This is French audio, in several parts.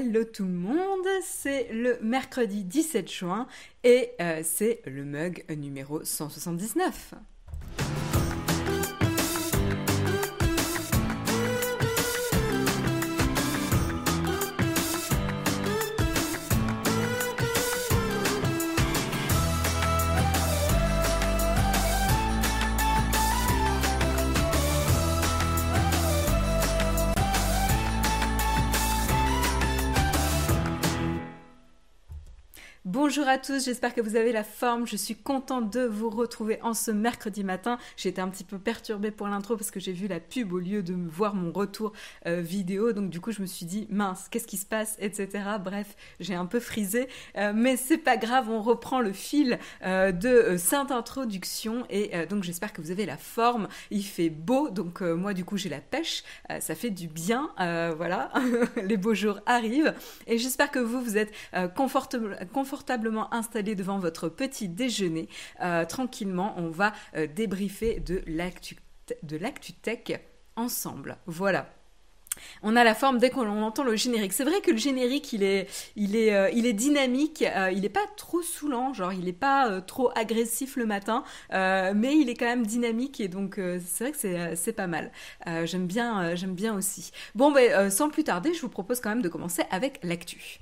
Hello tout le monde, c'est le mercredi 17 juin et euh, c'est le mug numéro 179. Bonjour à tous, j'espère que vous avez la forme. Je suis contente de vous retrouver en ce mercredi matin. J'ai été un petit peu perturbée pour l'intro parce que j'ai vu la pub au lieu de voir mon retour euh, vidéo. Donc du coup, je me suis dit mince, qu'est-ce qui se passe, etc. Bref, j'ai un peu frisé, euh, mais c'est pas grave. On reprend le fil euh, de sainte introduction et donc j'espère que vous avez la forme. Il fait beau, donc moi du coup j'ai la pêche. ça fait du bien, voilà. Les beaux jours arrivent et j'espère que vous vous êtes confortable installé devant votre petit déjeuner. Euh, tranquillement, on va euh, débriefer de l'actu tech ensemble. Voilà. On a la forme dès qu'on entend le générique. C'est vrai que le générique, il est, il est, euh, il est dynamique, il n'est pas trop saoulant, genre il n'est pas trop agressif le matin, mais il est quand même dynamique et donc c'est vrai que c'est pas mal. j'aime bien, j'aime bien aussi. Bon, ben, sans plus tarder, je vous propose quand même de commencer avec l'actu.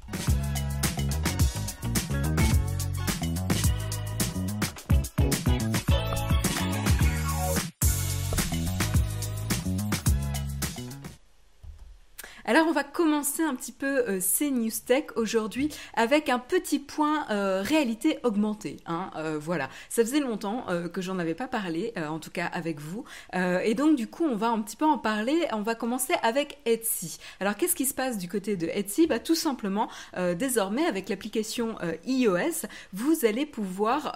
Alors on va commencer un petit peu euh, ces news tech aujourd'hui avec un petit point euh, réalité augmentée. Hein, euh, voilà, ça faisait longtemps que j'en avais pas parlé, en tout cas avec vous, et donc du coup on va un petit peu en parler. On va commencer avec Etsy. Alors qu'est-ce qui se passe du côté de Etsy? Bah tout simplement, désormais avec l'application iOS, vous allez pouvoir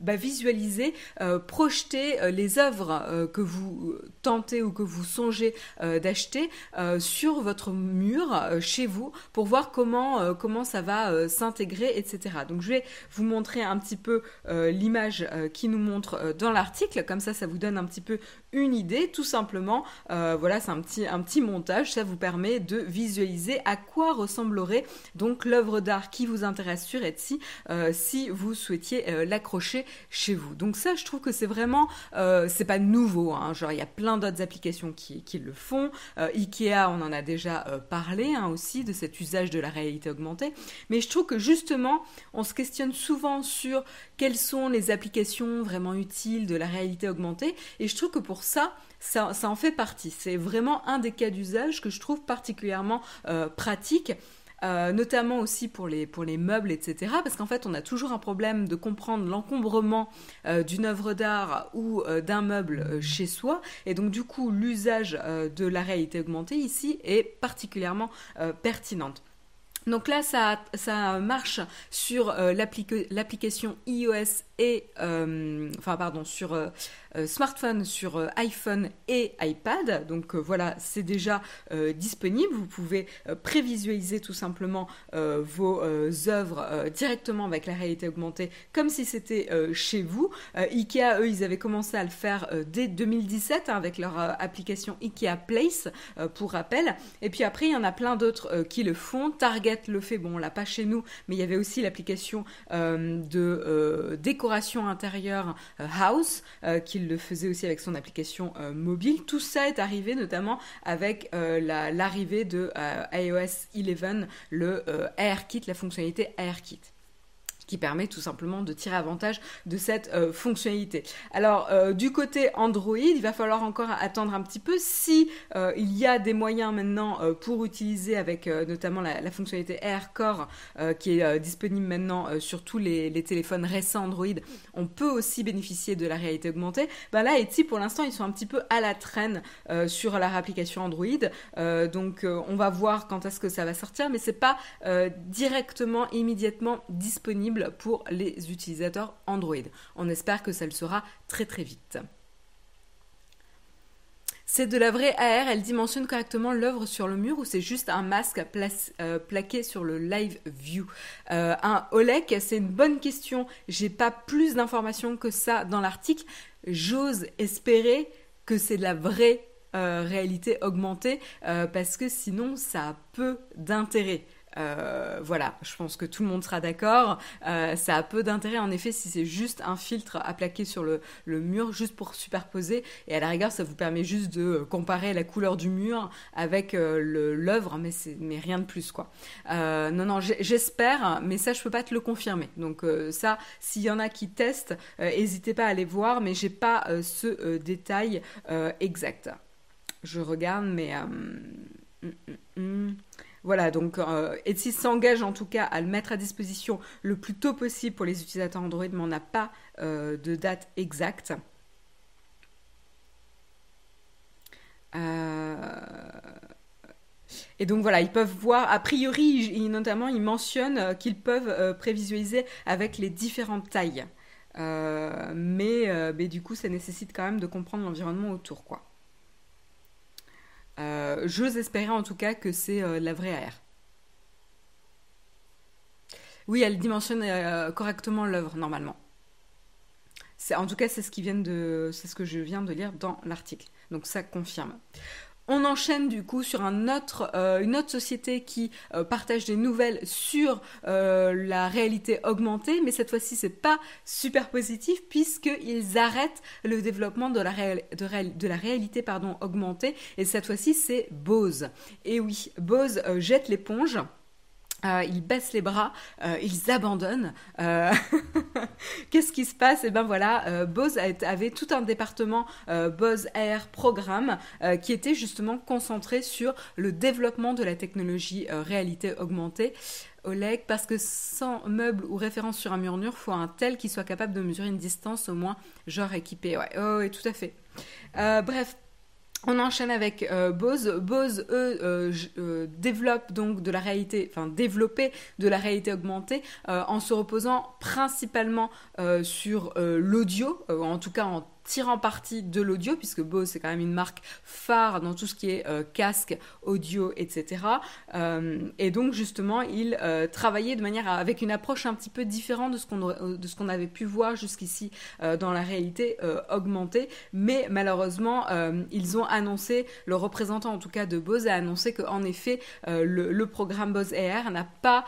bah, visualiser, euh, projeter euh, les œuvres euh, que vous tentez ou que vous songez d'acheter sur votre mur chez vous pour voir comment, comment ça va s'intégrer, etc. Donc je vais vous montrer un petit peu l'image qui nous montre dans l'article, comme ça ça vous donne un petit peu une idée, tout simplement. voilà, c'est un petit, un petit montage, ça vous permet de visualiser à quoi ressemblerait donc l'œuvre d'art qui vous intéresse sur Etsy si vous souhaitiez l'accrocher chez vous. Donc ça, je trouve que c'est vraiment, euh, c'est pas nouveau. Hein. Genre, il y a plein d'autres applications qui, le font. Euh, Ikea, on en a déjà euh, parlé hein, aussi de cet usage de la réalité augmentée. Mais je trouve que justement, on se questionne souvent sur quelles sont les applications vraiment utiles de la réalité augmentée. Et je trouve que pour ça, ça, ça en fait partie. C'est vraiment un des cas d'usage que je trouve particulièrement pratique. Euh, notamment aussi pour les, pour les meubles, etc. Parce qu'en fait, on a toujours un problème de comprendre l'encombrement euh, d'une œuvre d'art ou euh, d'un meuble chez soi. Et donc, du coup, l'usage de la réalité augmentée ici est particulièrement pertinente. Donc là, ça, ça marche sur l'application iOS et, enfin pardon, sur euh, smartphone sur euh, iPhone et iPad. Donc euh, voilà, c'est déjà disponible. Vous pouvez prévisualiser tout simplement vos œuvres directement avec la réalité augmentée, comme si c'était chez vous. Ikea, eux, ils avaient commencé à le faire dès 2017 hein, avec leur application Ikea Place, pour rappel. Et puis après, il y en a plein d'autres qui le font. Target le fait, bon, on l'a pas chez nous, mais il y avait aussi l'application de décoration intérieure House qui le faisait aussi avec son application euh, mobile. Tout ça est arrivé notamment avec euh, l'arrivée de euh, iOS 11, le AirKit, la fonctionnalité AirKit qui permet tout simplement de tirer avantage de cette euh, fonctionnalité. Alors euh, du côté Android, il va falloir encore attendre un petit peu si euh, il y a des moyens maintenant pour utiliser avec notamment la, fonctionnalité AirCore qui est disponible maintenant sur tous les, téléphones récents Android. On peut aussi bénéficier de la réalité augmentée. Ben là, Etsy pour l'instant ils sont un petit peu à la traîne sur leur application Android. donc on va voir quand est-ce que ça va sortir, mais c'est pas directement immédiatement disponible pour les utilisateurs Android. On espère que ça le sera très très vite. C'est de la vraie AR, elle dimensionne correctement l'œuvre sur le mur ou c'est juste un masque euh, plaqué sur le live view? Euh, Un OLEC, c'est une bonne question. J'ai pas plus d'informations que ça dans l'article. J'ose espérer que c'est de la vraie réalité augmentée parce que sinon ça a peu d'intérêt. Euh, voilà, je pense que tout le monde sera d'accord. Euh, ça a peu d'intérêt en effet si c'est juste un filtre à plaquer sur le, mur, juste pour superposer. Et à la rigueur, ça vous permet juste de comparer la couleur du mur avec euh, l'œuvre, mais, mais rien de plus quoi. non, non, j'espère, mais ça je peux pas te le confirmer. Donc ça, s'il y en a qui testent, n'hésitez pas à aller voir, mais j'ai pas ce détail exact. Je regarde, mais... Hum, hum, hum. Voilà, donc euh, Etsy s'engage en tout cas à le mettre à disposition le plus tôt possible pour les utilisateurs Android, mais on n'a pas euh, de date exacte. Euh, et donc voilà, ils peuvent voir, a priori, notamment, ils mentionnent qu'ils peuvent prévisualiser avec les différentes tailles. mais, mais, du coup, ça nécessite quand même de comprendre l'environnement autour, quoi. Euh, j'ose espérer en tout cas que c'est euh, la vraie AR. Oui, elle dimensionne euh, correctement l'œuvre normalement. En tout cas, c'est ce, qui vient de, ce que je viens de lire dans l'article. Donc ça confirme. On enchaîne du coup sur euh, une autre société qui euh, partage des nouvelles sur euh, la réalité augmentée, mais cette fois-ci c'est pas super positif puisqu'ils arrêtent le développement de la, réalité augmentée et cette fois-ci c'est Bose. Et oui, Bose jette l'éponge. Euh, ils baissent les bras, euh, ils abandonnent. Euh, qu'est-ce qui se passe? Eh ben voilà, Bose avait tout un département Bose Air Programme qui était justement concentré sur le développement de la technologie réalité augmentée. Oleg, parce que sans meuble ou référence sur un mur mur, faut un tel qui soit capable de mesurer une distance au moins genre équipé. Ouais, oh, oui, tout à fait. bref, on enchaîne avec euh, Bose. Bose, eux, euh, euh, développent donc de la réalité, enfin développer de la réalité augmentée en se reposant principalement sur l'audio, en tout cas en tirant parti de l'audio, puisque Bose c'est quand même une marque phare dans tout ce qui est euh, casque, audio, etc. Euh, et donc justement, il euh, travaillait de manière avec une approche un petit peu différente de ce qu'on avait pu voir jusqu'ici dans la réalité augmentée. Mais malheureusement, ils ont annoncé, le représentant en tout cas de Bose a annoncé qu'en effet, le, programme Bose AR n'a pas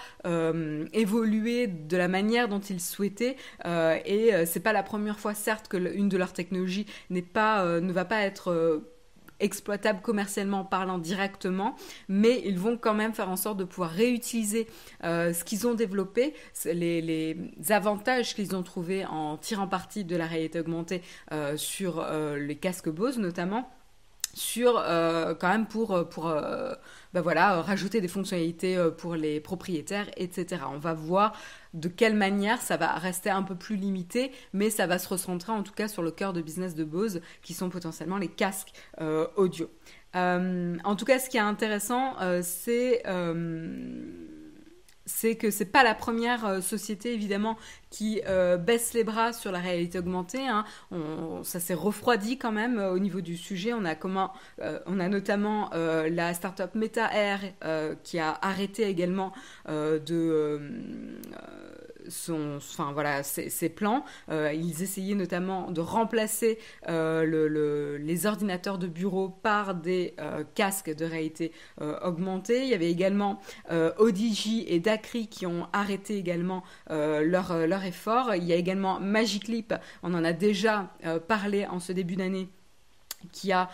évolué de la manière dont il souhaitait. et c'est pas la première fois, certes, que une de leurs technologie n'est pas, euh, ne va pas être euh, exploitable commercialement parlant directement, mais ils vont quand même faire en sorte de pouvoir réutiliser euh, ce qu'ils ont développé, les, avantages qu'ils ont trouvés en tirant parti de la réalité augmentée sur les casques Bose notamment sur quand même pour pour bah voilà rajouter des fonctionnalités pour les propriétaires etc on va voir de quelle manière ça va rester un peu plus limité, mais ça va se recentrer en tout cas sur le cœur de business de Bose, qui sont potentiellement les casques euh, audio. Euh, en tout cas, ce qui est intéressant, euh, c'est c'est que c'est pas la première euh, société évidemment qui euh, baisse les bras sur la réalité augmentée. Hein. ça s'est refroidi quand même euh, au niveau du sujet. On a comment, on a notamment la startup Meta Air qui a arrêté également de voilà, ses, plans. Euh, ils essayaient notamment de remplacer euh, les ordinateurs de bureau par des euh, casques de réalité augmentée. Il y avait également ODJ et Dacry qui ont arrêté également leur, effort. Il y a également Magic Leap, on en a déjà parlé en ce début d'année qui a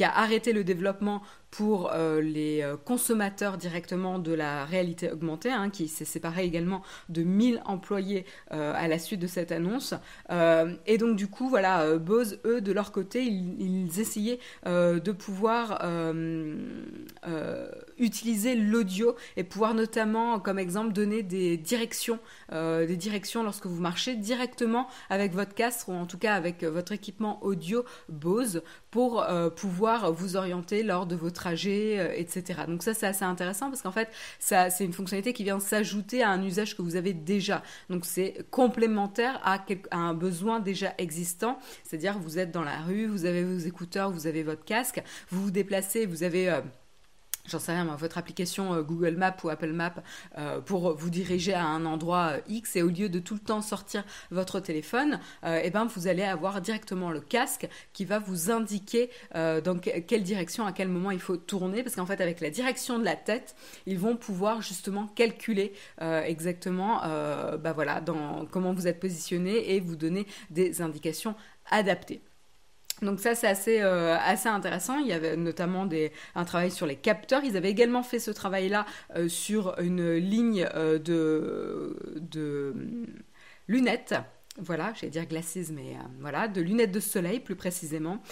arrêté le développement pour euh, les euh, consommateurs directement de la réalité augmentée, hein, qui s'est séparé également de 1000 employés euh, à la suite de cette annonce. et donc du coup, voilà, Bose, eux, de leur côté, ils, essayaient de pouvoir utiliser l'audio et pouvoir notamment, comme exemple, donner des directions, des directions lorsque vous marchez directement avec votre casque ou en tout cas avec votre équipement audio Bose pour pouvoir vous orienter lors de votre euh, etc. Donc ça, c'est assez intéressant parce qu'en fait, ça, c'est une fonctionnalité qui vient s'ajouter à un usage que vous avez déjà. Donc c'est complémentaire à, un besoin déjà existant, c'est-à-dire vous êtes dans la rue, vous avez vos écouteurs, vous avez votre casque, vous vous déplacez, vous avez... Euh, j'en sais rien, votre application euh, Google Maps ou Apple Maps euh, pour vous diriger à un endroit euh, X et au lieu de tout le temps sortir votre téléphone, eh ben vous allez avoir directement le casque qui va vous indiquer dans quelle direction, à quel moment il faut tourner parce qu'en fait avec la direction de la tête, ils vont pouvoir justement calculer exactement bah voilà, dans comment vous êtes positionné et vous donner des indications adaptées. Donc ça c'est assez, euh, assez intéressant. Il y avait notamment un travail sur les capteurs. Ils avaient également fait ce travail-là euh, sur une ligne euh, de, lunettes voilà, j'allais dire glasses, mais voilà, de lunettes de soleil plus précisément,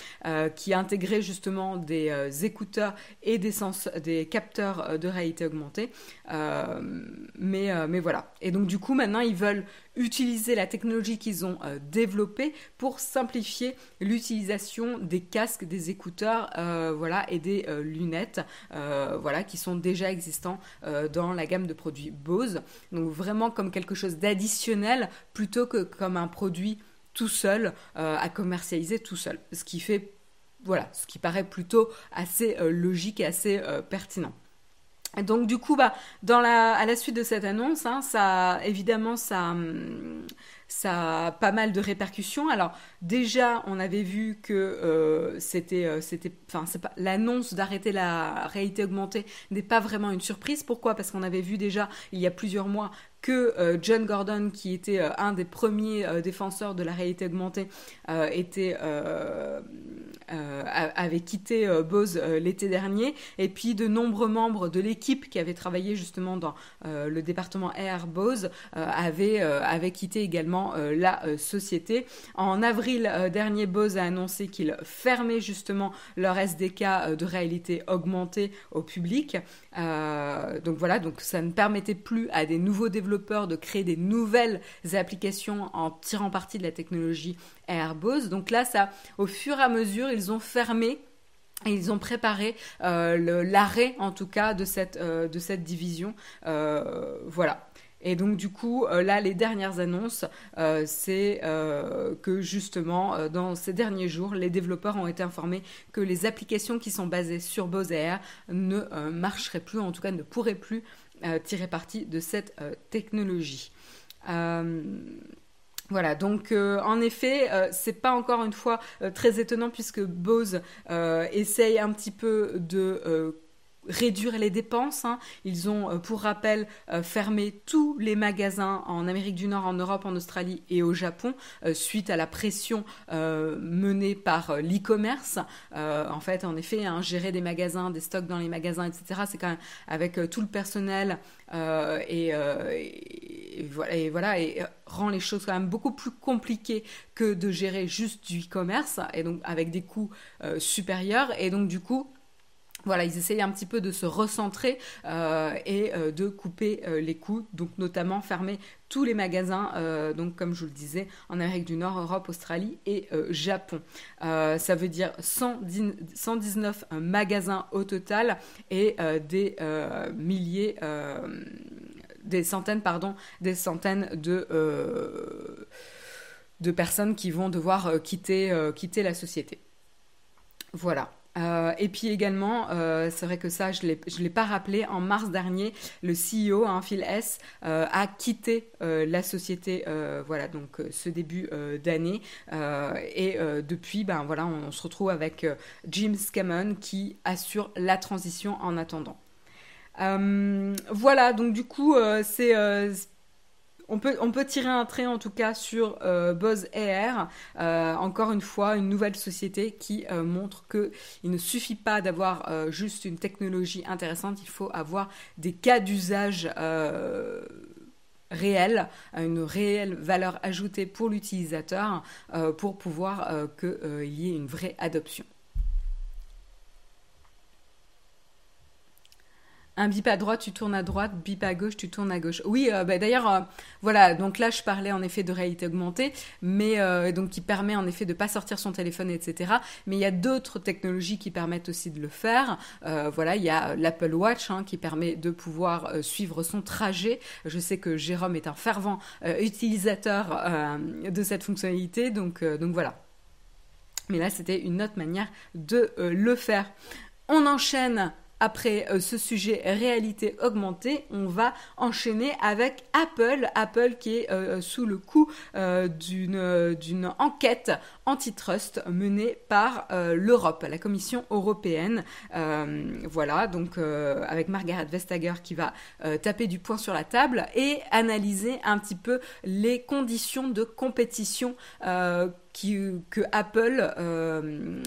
qui intégraient justement des écouteurs et des capteurs de réalité augmentée. Mais, mais voilà. Et donc du coup, maintenant, ils veulent utiliser la technologie qu'ils ont euh, développée pour simplifier l'utilisation des casques, des écouteurs, euh, voilà, et des euh, lunettes, voilà, qui sont déjà existants dans la gamme de produits Bose. Donc vraiment comme quelque chose d'additionnel plutôt que comme un produit tout seul à commercialiser tout seul. Ce qui fait, voilà, ce qui paraît plutôt assez logique et assez pertinent donc du coup, bah, à la suite de cette annonce, hein, ça, évidemment, ça, a pas mal de répercussions. Alors déjà, on avait vu que euh, c'était, euh, c'était, enfin, l'annonce d'arrêter la réalité augmentée n'est pas vraiment une surprise. Pourquoi? Parce qu'on avait vu déjà il y a plusieurs mois que euh, John Gordon, qui était un des premiers défenseurs de la réalité augmentée, était avait quitté Bose l'été dernier, et puis de nombreux membres de l'équipe qui avaient travaillé justement dans le département Air Bose avaient, avaient quitté également euh, la euh, société. En avril euh, dernier, Bose a annoncé qu'il fermait justement leur SDK de réalité augmentée au public. donc voilà, donc ça ne permettait plus à des nouveaux développeurs de créer des nouvelles applications en tirant parti de la technologie Airbose. Donc là, ça, au fur et à mesure, ils ont fermé et ils ont préparé l'arrêt, en tout cas, de cette, de cette division. voilà. Et donc du coup, euh, là, les dernières annonces, euh, c'est euh, que justement, dans ces derniers jours, les développeurs ont été informés que les applications qui sont basées sur Bose Air ne marcheraient plus, en tout cas ne pourraient plus tirer parti de cette technologie. Voilà, donc en effet, c'est pas encore une fois très étonnant puisque Bose essaye un petit peu de réduire les dépenses. Hein. Ils ont, euh, pour rappel, euh, fermé tous les magasins en Amérique du Nord, en Europe, en Australie et au Japon, euh, suite à la pression menée par l'e-commerce. en fait, en effet, hein, gérer des magasins, des stocks dans les magasins, etc., c'est quand même avec tout le personnel et, voilà, et, rend les choses quand même beaucoup plus compliquées que de gérer juste du e-commerce, et donc avec des coûts supérieurs. Et donc, du coup, voilà, ils essayaient un petit peu de se recentrer euh, et euh, de couper euh, les coûts, donc notamment fermer tous les magasins, donc comme je vous le disais, en Amérique du Nord, Europe, Australie et Japon. ça veut dire 119 magasins au total et des milliers, des centaines, pardon, des centaines de de personnes qui vont devoir quitter, quitter la société. Voilà. Euh, et puis également, euh, c'est vrai que ça, je ne l'ai pas rappelé, en mars dernier, le CEO, hein, Phil S, euh, a quitté la société, voilà, donc ce début d'année. et depuis, ben voilà, on, on, se retrouve avec Jim Scammon qui assure la transition en attendant. voilà, donc du coup, c'est on peut, tirer un trait en tout cas sur euh, Buzz Air. Euh, encore une fois, une nouvelle société qui euh, montre qu'il ne suffit pas d'avoir juste une technologie intéressante, il faut avoir des cas d'usage réels, une réelle valeur ajoutée pour l'utilisateur pour pouvoir qu'il y ait une vraie adoption. Un bip à droite, tu tournes à droite, bip à gauche, tu tournes à gauche. Oui, euh, bah, d'ailleurs, euh, voilà, donc là je parlais en effet de réalité augmentée, mais euh, donc qui permet en effet de pas sortir son téléphone, etc. Mais il y a d'autres technologies qui permettent aussi de le faire. voilà, il y a l'Apple Watch hein, qui permet de pouvoir suivre son trajet. Je sais que Jérôme est un fervent utilisateur de cette fonctionnalité, donc voilà. Mais là, c'était une autre manière de le faire. On enchaîne après euh, ce sujet réalité augmentée, on va enchaîner avec Apple. Apple qui est euh, sous le coup euh, d'une enquête antitrust menée par l'Europe, la Commission européenne. voilà, donc avec Margaret Vestager qui va taper du poing sur la table et analyser un petit peu les conditions de compétition que Apple euh,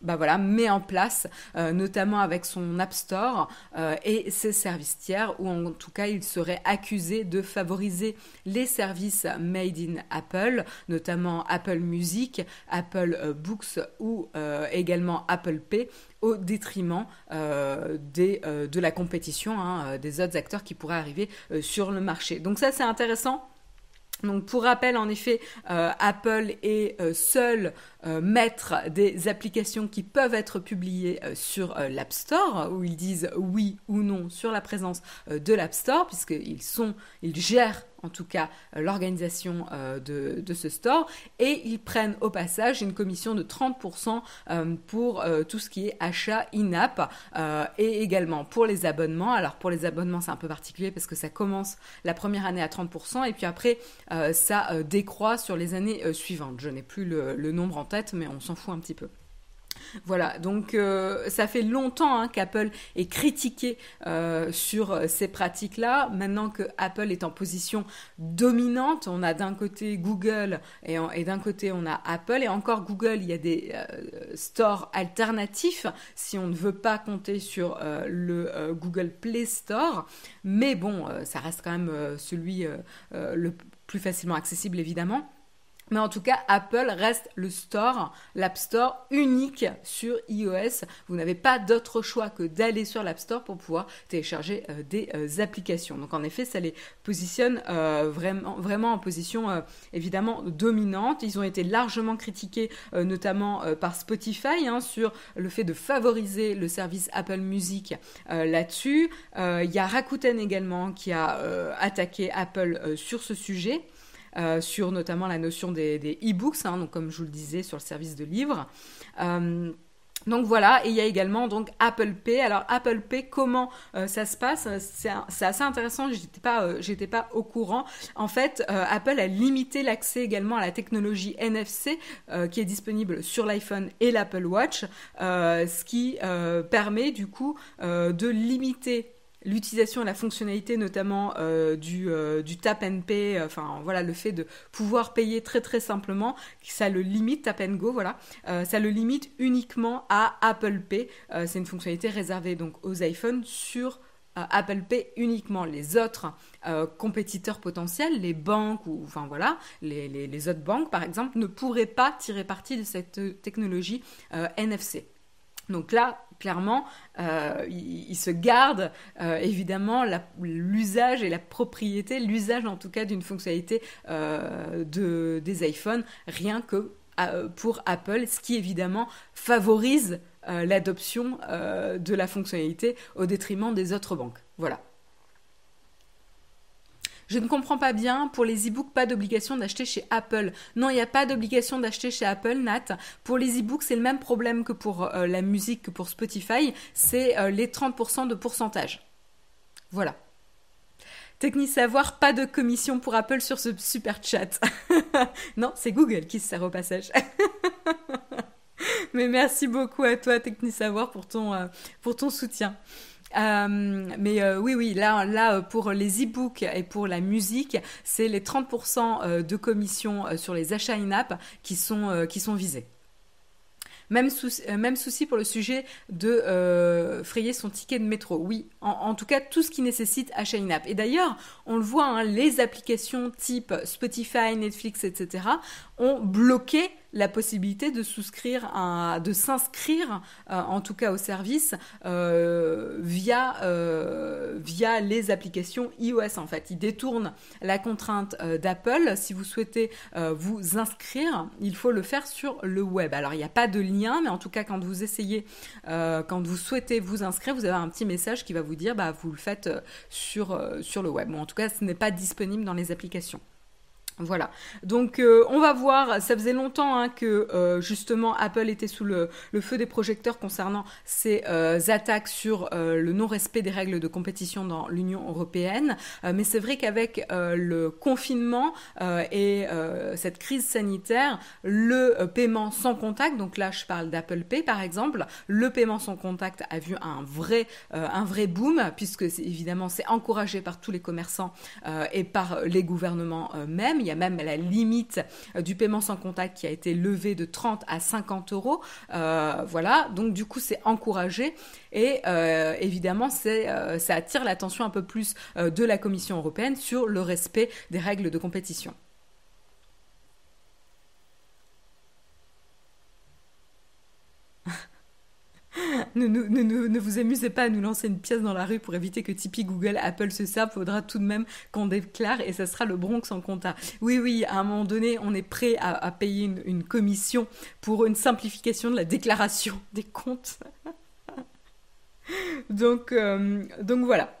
bah voilà, met en place, euh, notamment avec son App Store euh, et ses services tiers, où en tout cas il serait accusé de favoriser les services made in Apple, notamment Apple Music, Apple Books ou également Apple Pay, au détriment des, de la compétition hein, des autres acteurs qui pourraient arriver sur le marché. Donc ça c'est intéressant donc pour rappel, en effet, euh, Apple est euh, seul euh, maître des applications qui peuvent être publiées sur l'App Store, où ils disent oui ou non sur la présence de l'App Store, puisqu'ils sont, ils gèrent en tout cas euh, l'organisation euh, de, ce store, et ils prennent au passage une commission de 30% euh, pour tout ce qui est achat in-app, et également pour les abonnements. Alors pour les abonnements c'est un peu particulier parce que ça commence la première année à 30%, et puis après ça décroît sur les années suivantes. Je n'ai plus le nombre en tête, mais on s'en fout un petit peu. Voilà, donc euh, ça fait longtemps hein, qu'Apple est critiqué euh, sur euh, ces pratiques-là. Maintenant que Apple est en position dominante, on a d'un côté Google et, d'un côté on a Apple. Et encore Google, il y a des stores alternatifs si on ne veut pas compter sur le Google Play Store. Mais bon, ça reste quand même celui le plus facilement accessible évidemment. Mais en tout cas, Apple reste le store, l'App Store unique sur iOS. Vous n'avez pas d'autre choix que d'aller sur l'App Store pour pouvoir télécharger euh, des euh, applications. Donc en effet, ça les positionne euh, vraiment, en position évidemment dominante. Ils ont été largement critiqués, notamment par Spotify, hein, sur le fait de favoriser le service Apple Music là-dessus. Il y a Rakuten également qui a attaqué Apple sur ce sujet. Euh, sur notamment la notion des, e-books, hein, donc comme je vous le disais sur le service de livres. Euh, donc voilà, et il y a également donc Apple Pay. Alors Apple Pay, comment euh, ça se passe? C'est assez intéressant. J'étais pas, pas au courant. En fait, Apple a limité l'accès également à la technologie NFC qui est disponible sur l'iPhone et l'Apple Watch, ce qui permet du coup de limiter l'utilisation et la fonctionnalité notamment euh, du, euh, du, tap and pay, euh, enfin voilà le fait de pouvoir payer très très simplement, ça le limite tap and go, voilà, ça le limite uniquement à Apple Pay. c'est une fonctionnalité réservée donc aux iPhones sur Apple Pay uniquement. Les autres compétiteurs potentiels, les banques ou enfin voilà, les, autres banques par exemple, ne pourraient pas tirer parti de cette technologie NFC. Donc là, clairement, euh, il, se garde euh, évidemment l'usage et la propriété, l'usage en tout cas d'une fonctionnalité euh, de, des iPhones, rien que pour Apple, ce qui évidemment favorise l'adoption de la fonctionnalité au détriment des autres banques. Voilà. Je ne comprends pas bien. Pour les e-books, pas d'obligation d'acheter chez Apple. Non, il n'y a pas d'obligation d'acheter chez Apple, Nat. Pour les e-books, c'est le même problème que pour euh, la musique, que pour Spotify. C'est euh, les 30% de pourcentage. Voilà. Technique savoir, pas de commission pour Apple sur ce super chat. non, c'est Google qui se sert au passage. Mais merci beaucoup à toi, Technique savoir, pour ton, euh, pour ton soutien. Euh, mais euh, oui, oui, là, là, euh, pour les e-books et pour la musique, c'est les 30% de commission sur les achats in-app qui sont, qui sont visés. Même souci, pour le sujet de frayer son ticket de métro. Oui, en, tout cas, tout ce qui nécessite achat in-app. Et d'ailleurs, on le voit, hein, les applications type Spotify, Netflix, etc. ont bloqué la possibilité de souscrire, de s'inscrire, euh, en tout cas au service, euh, via, euh, via les applications iOS. En fait, ils détournent la contrainte d'Apple. Si vous souhaitez vous inscrire, il faut le faire sur le web. Alors, il n'y a pas de lien, mais en tout cas, quand vous essayez, quand vous souhaitez vous inscrire, vous avez un petit message qui va vous dire, bah, vous le faites sur, le web. En tout cas, ce n'est pas disponible dans les applications. Voilà. Donc euh, on va voir, ça faisait longtemps hein, que euh, justement Apple était sous le, feu des projecteurs concernant ces euh, attaques sur le non-respect des règles de compétition dans l'Union européenne. mais c'est vrai qu'avec le confinement et cette crise sanitaire, le paiement sans contact, donc là je parle d'Apple Pay par exemple, le paiement sans contact a vu un vrai, un vrai boom puisque évidemment c'est encouragé par tous les commerçants et par les gouvernements même y a même la limite euh, du paiement sans contact qui a été levée de 30 à 50 euros. Euh, voilà, donc du coup c'est encouragé et euh, évidemment ça attire l'attention un peu plus de la Commission européenne sur le respect des règles de compétition. Ne, vous amusez pas à nous lancer une pièce dans la rue pour éviter que Tipeee, Google, Apple se servent. Faudra tout de même qu'on déclare et ça sera le Bronx en compta. Oui, oui, à un moment donné, on est prêt à, payer une, commission pour une simplification de la déclaration des comptes. donc, euh, donc voilà.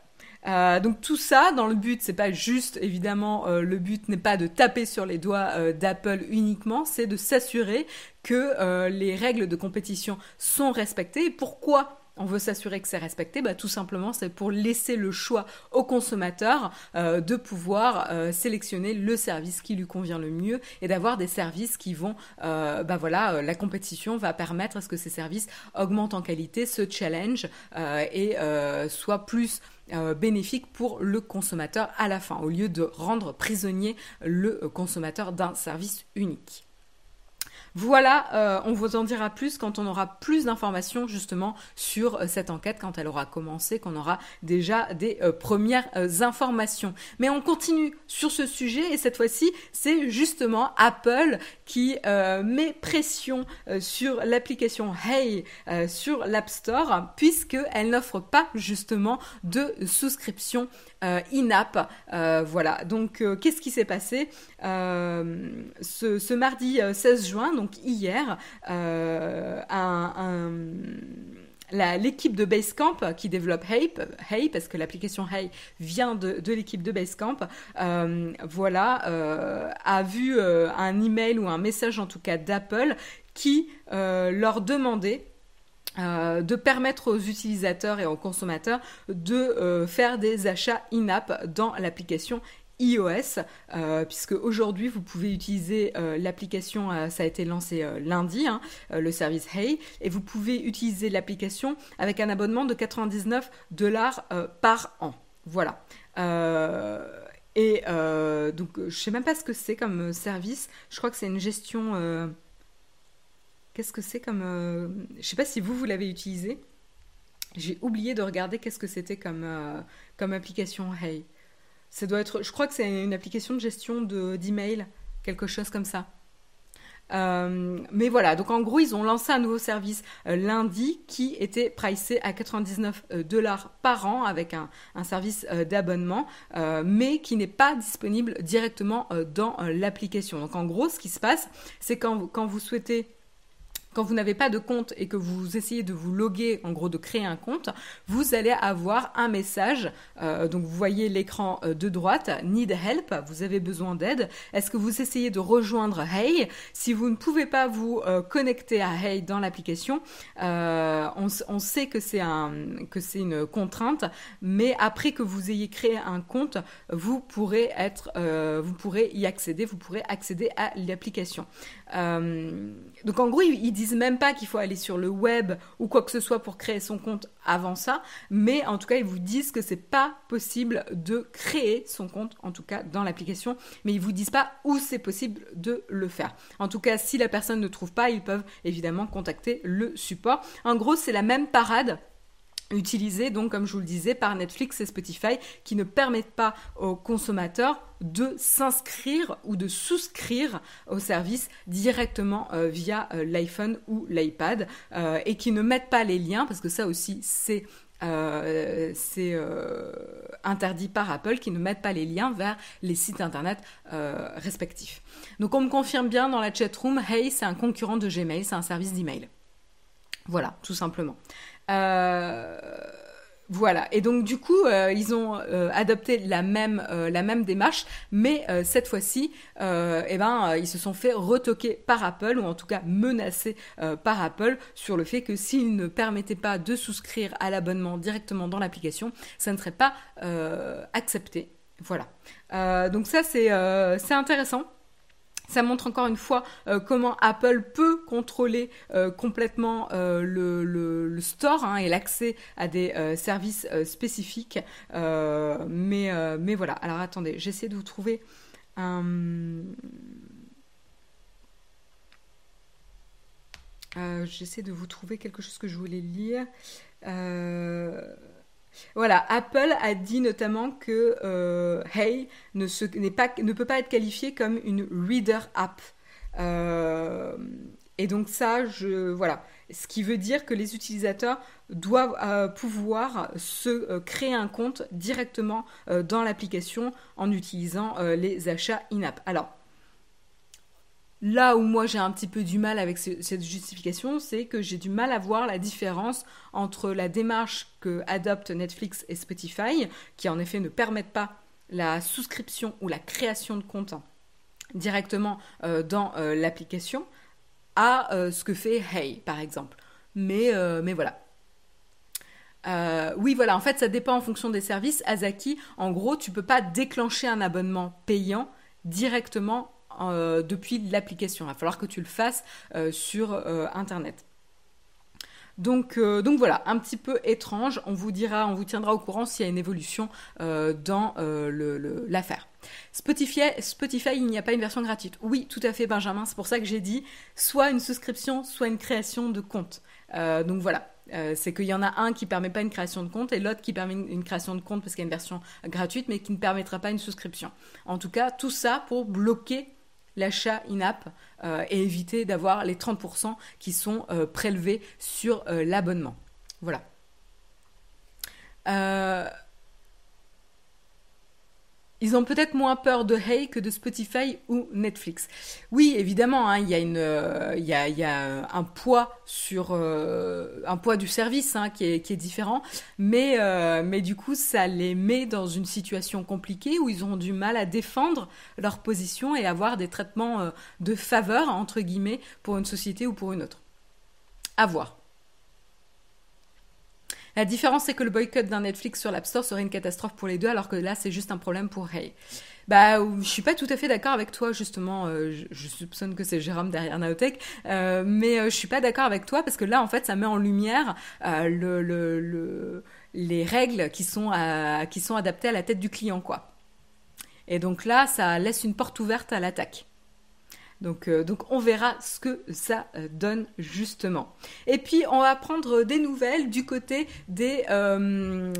Euh, donc tout ça dans le but, c'est pas juste évidemment euh, le but n'est pas de taper sur les doigts euh, d'Apple uniquement, c'est de s'assurer que les règles de compétition sont respectées. pourquoi on veut s'assurer que c'est respecté, bah, tout simplement c'est pour laisser le choix au consommateur de pouvoir sélectionner le service qui lui convient le mieux et d'avoir des services qui vont, bah voilà, la compétition va permettre à ce que ces services augmentent en qualité, se challenge et soient plus euh, bénéfique pour le consommateur à la fin, au lieu de rendre prisonnier le consommateur d'un service unique. Voilà, euh, on vous en dira plus quand on aura plus d'informations justement sur euh, cette enquête, quand elle aura commencé, qu'on aura déjà des premières informations. Mais on continue sur ce sujet et cette fois-ci, c'est justement Apple qui met pression sur l'application Hey sur l'App Store puisqu'elle n'offre pas justement de souscription euh, in-app. Euh, voilà, donc euh, qu'est-ce qui s'est passé? Ce, mardi 16 juin, donc hier, l'équipe de Basecamp qui développe Hey, Hey parce que l'application Hey vient de, l'équipe de Basecamp, voilà, a vu un email ou un message en tout cas d'Apple qui leur demandait euh, de permettre aux utilisateurs et aux consommateurs de euh, faire des achats in-app dans l'application iOS, euh, puisque aujourd'hui vous pouvez utiliser l'application, ça a été lancé lundi, hein, le service Hey, et vous pouvez utiliser l'application avec un abonnement de 99 dollars par an. Voilà. et donc je sais même pas ce que c'est comme service. Je crois que c'est une gestion Qu'est-ce que c'est comme... Euh, je sais pas si vous, vous l'avez utilisé. J'ai oublié de regarder qu'est-ce que c'était comme, euh, comme application Hey. Je crois que c'est une application de gestion d'email, quelque chose comme ça. Euh, mais voilà, donc en gros, ils ont lancé un nouveau service lundi qui était pricé à 99 dollars par an avec un, service d'abonnement, mais qui n'est pas disponible directement dans l'application. Donc en gros, ce qui se passe, c'est quand vous souhaitez quand vous n'avez pas de compte et que vous essayez de vous loguer, en gros de créer un compte, vous allez avoir un message. Euh, donc vous voyez l'écran euh, de droite, Need help, vous avez besoin d'aide. Est-ce que vous essayez de rejoindre Hey? Si vous ne pouvez pas vous euh, connecter à Hey dans l'application, on, sait que c'est une contrainte, mais après que vous ayez créé un compte, vous pourrez vous pourrez y accéder, vous pourrez accéder à l'application. Donc en gros, ils disent même pas qu'il faut aller sur le web ou quoi que ce soit pour créer son compte avant ça, mais en tout cas, ils vous disent que c'est pas possible de créer son compte, en tout cas dans l'application, mais ils vous disent pas où c'est possible de le faire. En tout cas, si la personne ne trouve pas, ils peuvent évidemment contacter le support. En gros, c'est la même parade utilisée donc comme je vous le disais par Netflix et Spotify qui ne permettent pas aux consommateurs de s'inscrire ou de souscrire au service directement euh, via euh, l'iPhone ou l'iPad euh, et qui ne mettent pas les liens parce que ça aussi c'est interdit par Apple qui ne mettent pas les liens vers les sites internet respectifs. Donc on me confirme bien dans la chat room, Hey, c'est un concurrent de Gmail, c'est un service d'email. Voilà, tout simplement. Voilà. Et donc du coup, euh, ils ont euh, adopté la même euh, la même démarche, mais cette fois-ci, eh ben, ils se sont fait retoquer par Apple ou en tout cas menacés par Apple sur le fait que s'ils ne permettaient pas de souscrire à l'abonnement directement dans l'application, ça ne serait pas accepté. Voilà. donc ça c'est c'est intéressant. Ça montre encore une fois euh, comment Apple peut contrôler euh, complètement euh, le, store hein, et l'accès à des services spécifiques. mais, mais voilà, alors attendez, j'essaie de vous trouver j'essaie de vous trouver quelque chose que je voulais lire. Voilà, Apple a dit notamment que euh, Hey ne, peut pas être qualifié comme une reader app. Euh, et donc ça, je voilà, ce qui veut dire que les utilisateurs doivent euh, pouvoir se créer un compte directement dans l'application en utilisant les achats in-app. Alors Là où moi j'ai un petit peu du mal avec cette justification, c'est que j'ai du mal à voir la différence entre la démarche que adoptent Netflix et Spotify, qui en effet ne permettent pas la souscription ou la création de compte directement euh, dans euh, l'application, à euh, ce que fait Hey par exemple. Mais, voilà. oui, voilà, en fait, ça dépend en fonction des services. Azaki, en gros, tu peux pas déclencher un abonnement payant directement euh, depuis l'application. Il va falloir que tu le fasses euh, sur euh, Internet. Donc, donc, voilà, un petit peu étrange. On vous dira, on vous tiendra au courant s'il y a une évolution dans l'affaire. Spotify, Spotify, il n'y a pas une version gratuite. Oui, tout à fait, Benjamin. C'est pour ça que j'ai dit soit une souscription, soit une création de compte. donc voilà. c'est qu'il y en a un qui permet pas une création de compte et l'autre qui permet une, création de compte parce qu'il y a une version gratuite mais qui ne permettra pas une souscription. En tout cas, tout ça pour bloquer l'achat in-app euh, et éviter d'avoir les 30% qui sont euh, prélevés sur euh, l'abonnement. Voilà. Ils ont peut-être moins peur de Hey que de Spotify ou Netflix. Oui, évidemment, hein, il y a une, euh, y, a, y, a, un poids sur euh, un poids du service hein, qui, est, qui, est, différent, mais euh, mais du coup, ça les met dans une situation compliquée où ils ont du mal à défendre leur position et avoir des traitements de faveur entre guillemets pour une société ou pour une autre. À voir. La différence, c'est que le boycott d'un Netflix sur l'App Store serait une catastrophe pour les deux, alors que là, c'est juste un problème pour Hey. Bah, je suis pas tout à fait d'accord avec toi, justement. Euh, je, soupçonne que c'est Jérôme derrière Naotech, euh, mais euh, je suis pas d'accord avec toi parce que là, en fait, ça met en lumière le, les règles qui sont, qui sont adaptées à la tête du client, quoi. Et donc là, ça laisse une porte ouverte à l'attaque. Donc, euh, donc on verra ce que ça euh, donne justement. Et puis on va prendre des nouvelles du côté des, euh,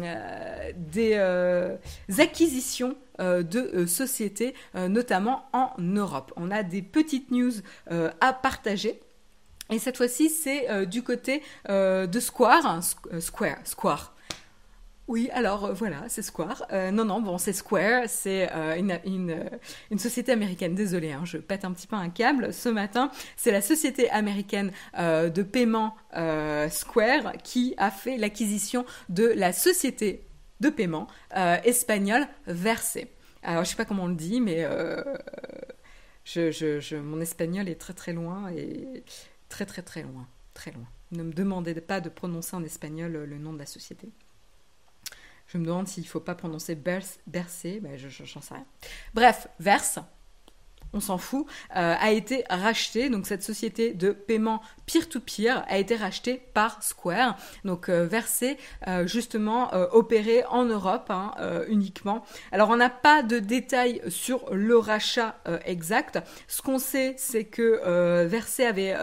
des acquisitions de sociétés, notamment en Europe. On a des petites news à partager. Et cette fois-ci, c'est du côté de Square, Square, Square, oui, alors euh, voilà, c'est Square. Euh, non, non, bon, c'est Square, c'est euh, une, société américaine. Désolée, hein, je pète un petit peu un câble ce matin. C'est la société américaine de paiement Square qui a fait l'acquisition de la société de paiement espagnole Versé. Alors, je sais pas comment on le dit, mais mon espagnol est très très loin et très très très loin, très loin. Ne me demandez pas de prononcer en espagnol le nom de la société. Je me demande s'il ne faut pas prononcer bercer, ben je j'en sais rien. Bref, verse, on s'en fout, euh, a été racheté. Donc cette société de paiement peer-to-peer a été rachetée par Square. Donc euh, euh, justement opéré en Europe hein, uniquement. Alors on n'a pas de détails sur le rachat exact. Ce qu'on sait, c'est que Versé avait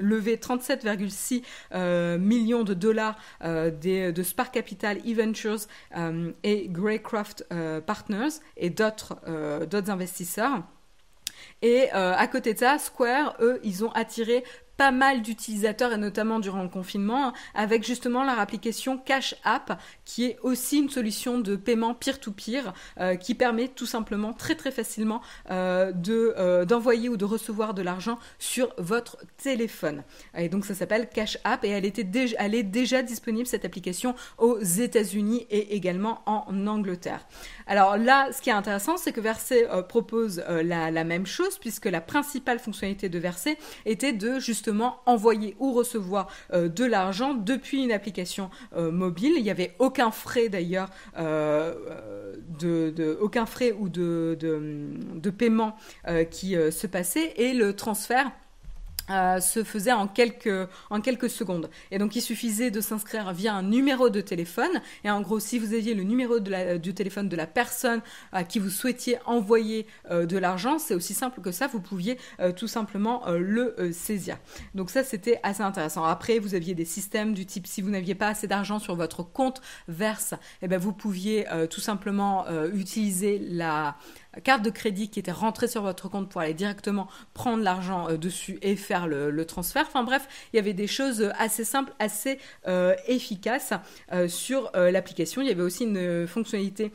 levé 37,6 millions de dollars de Spark Capital, E-Ventures et Greycroft Partners et d'autres investisseurs. Et euh, à côté de ça, Square, eux, ils ont attiré pas mal d'utilisateurs et notamment durant le confinement avec justement leur application Cash App qui est aussi une solution de paiement peer-to-peer euh, qui permet tout simplement très très facilement euh, de euh, d'envoyer ou de recevoir de l'argent sur votre téléphone. Et donc ça s'appelle Cash App et elle était déjà elle est déjà disponible cette application aux États-Unis et également en Angleterre. Alors là, ce qui est intéressant, c'est que Verset propose la, la même chose puisque la principale fonctionnalité de Verset était de justement envoyer ou recevoir de l'argent depuis une application mobile. Il n'y avait aucun frais d'ailleurs, de, aucun frais ou de, paiement qui se passait et le transfert euh, se faisait en quelques, en quelques secondes. Et donc il suffisait de s'inscrire via un numéro de téléphone. Et en gros, si vous aviez le numéro de la, du téléphone de la personne à qui vous souhaitiez envoyer euh, de l'argent, c'est aussi simple que ça, vous pouviez euh, tout simplement le saisir. Donc ça, c'était assez intéressant. Après, vous aviez des systèmes du type, si vous n'aviez pas assez d'argent sur votre compte verse, eh ben, vous pouviez tout simplement utiliser la carte de crédit qui était rentrée sur votre compte pour aller directement prendre l'argent euh, dessus et faire le, transfert. Enfin bref, il y avait des choses assez simples, assez euh, efficaces euh, sur l'application. Il y avait aussi une fonctionnalité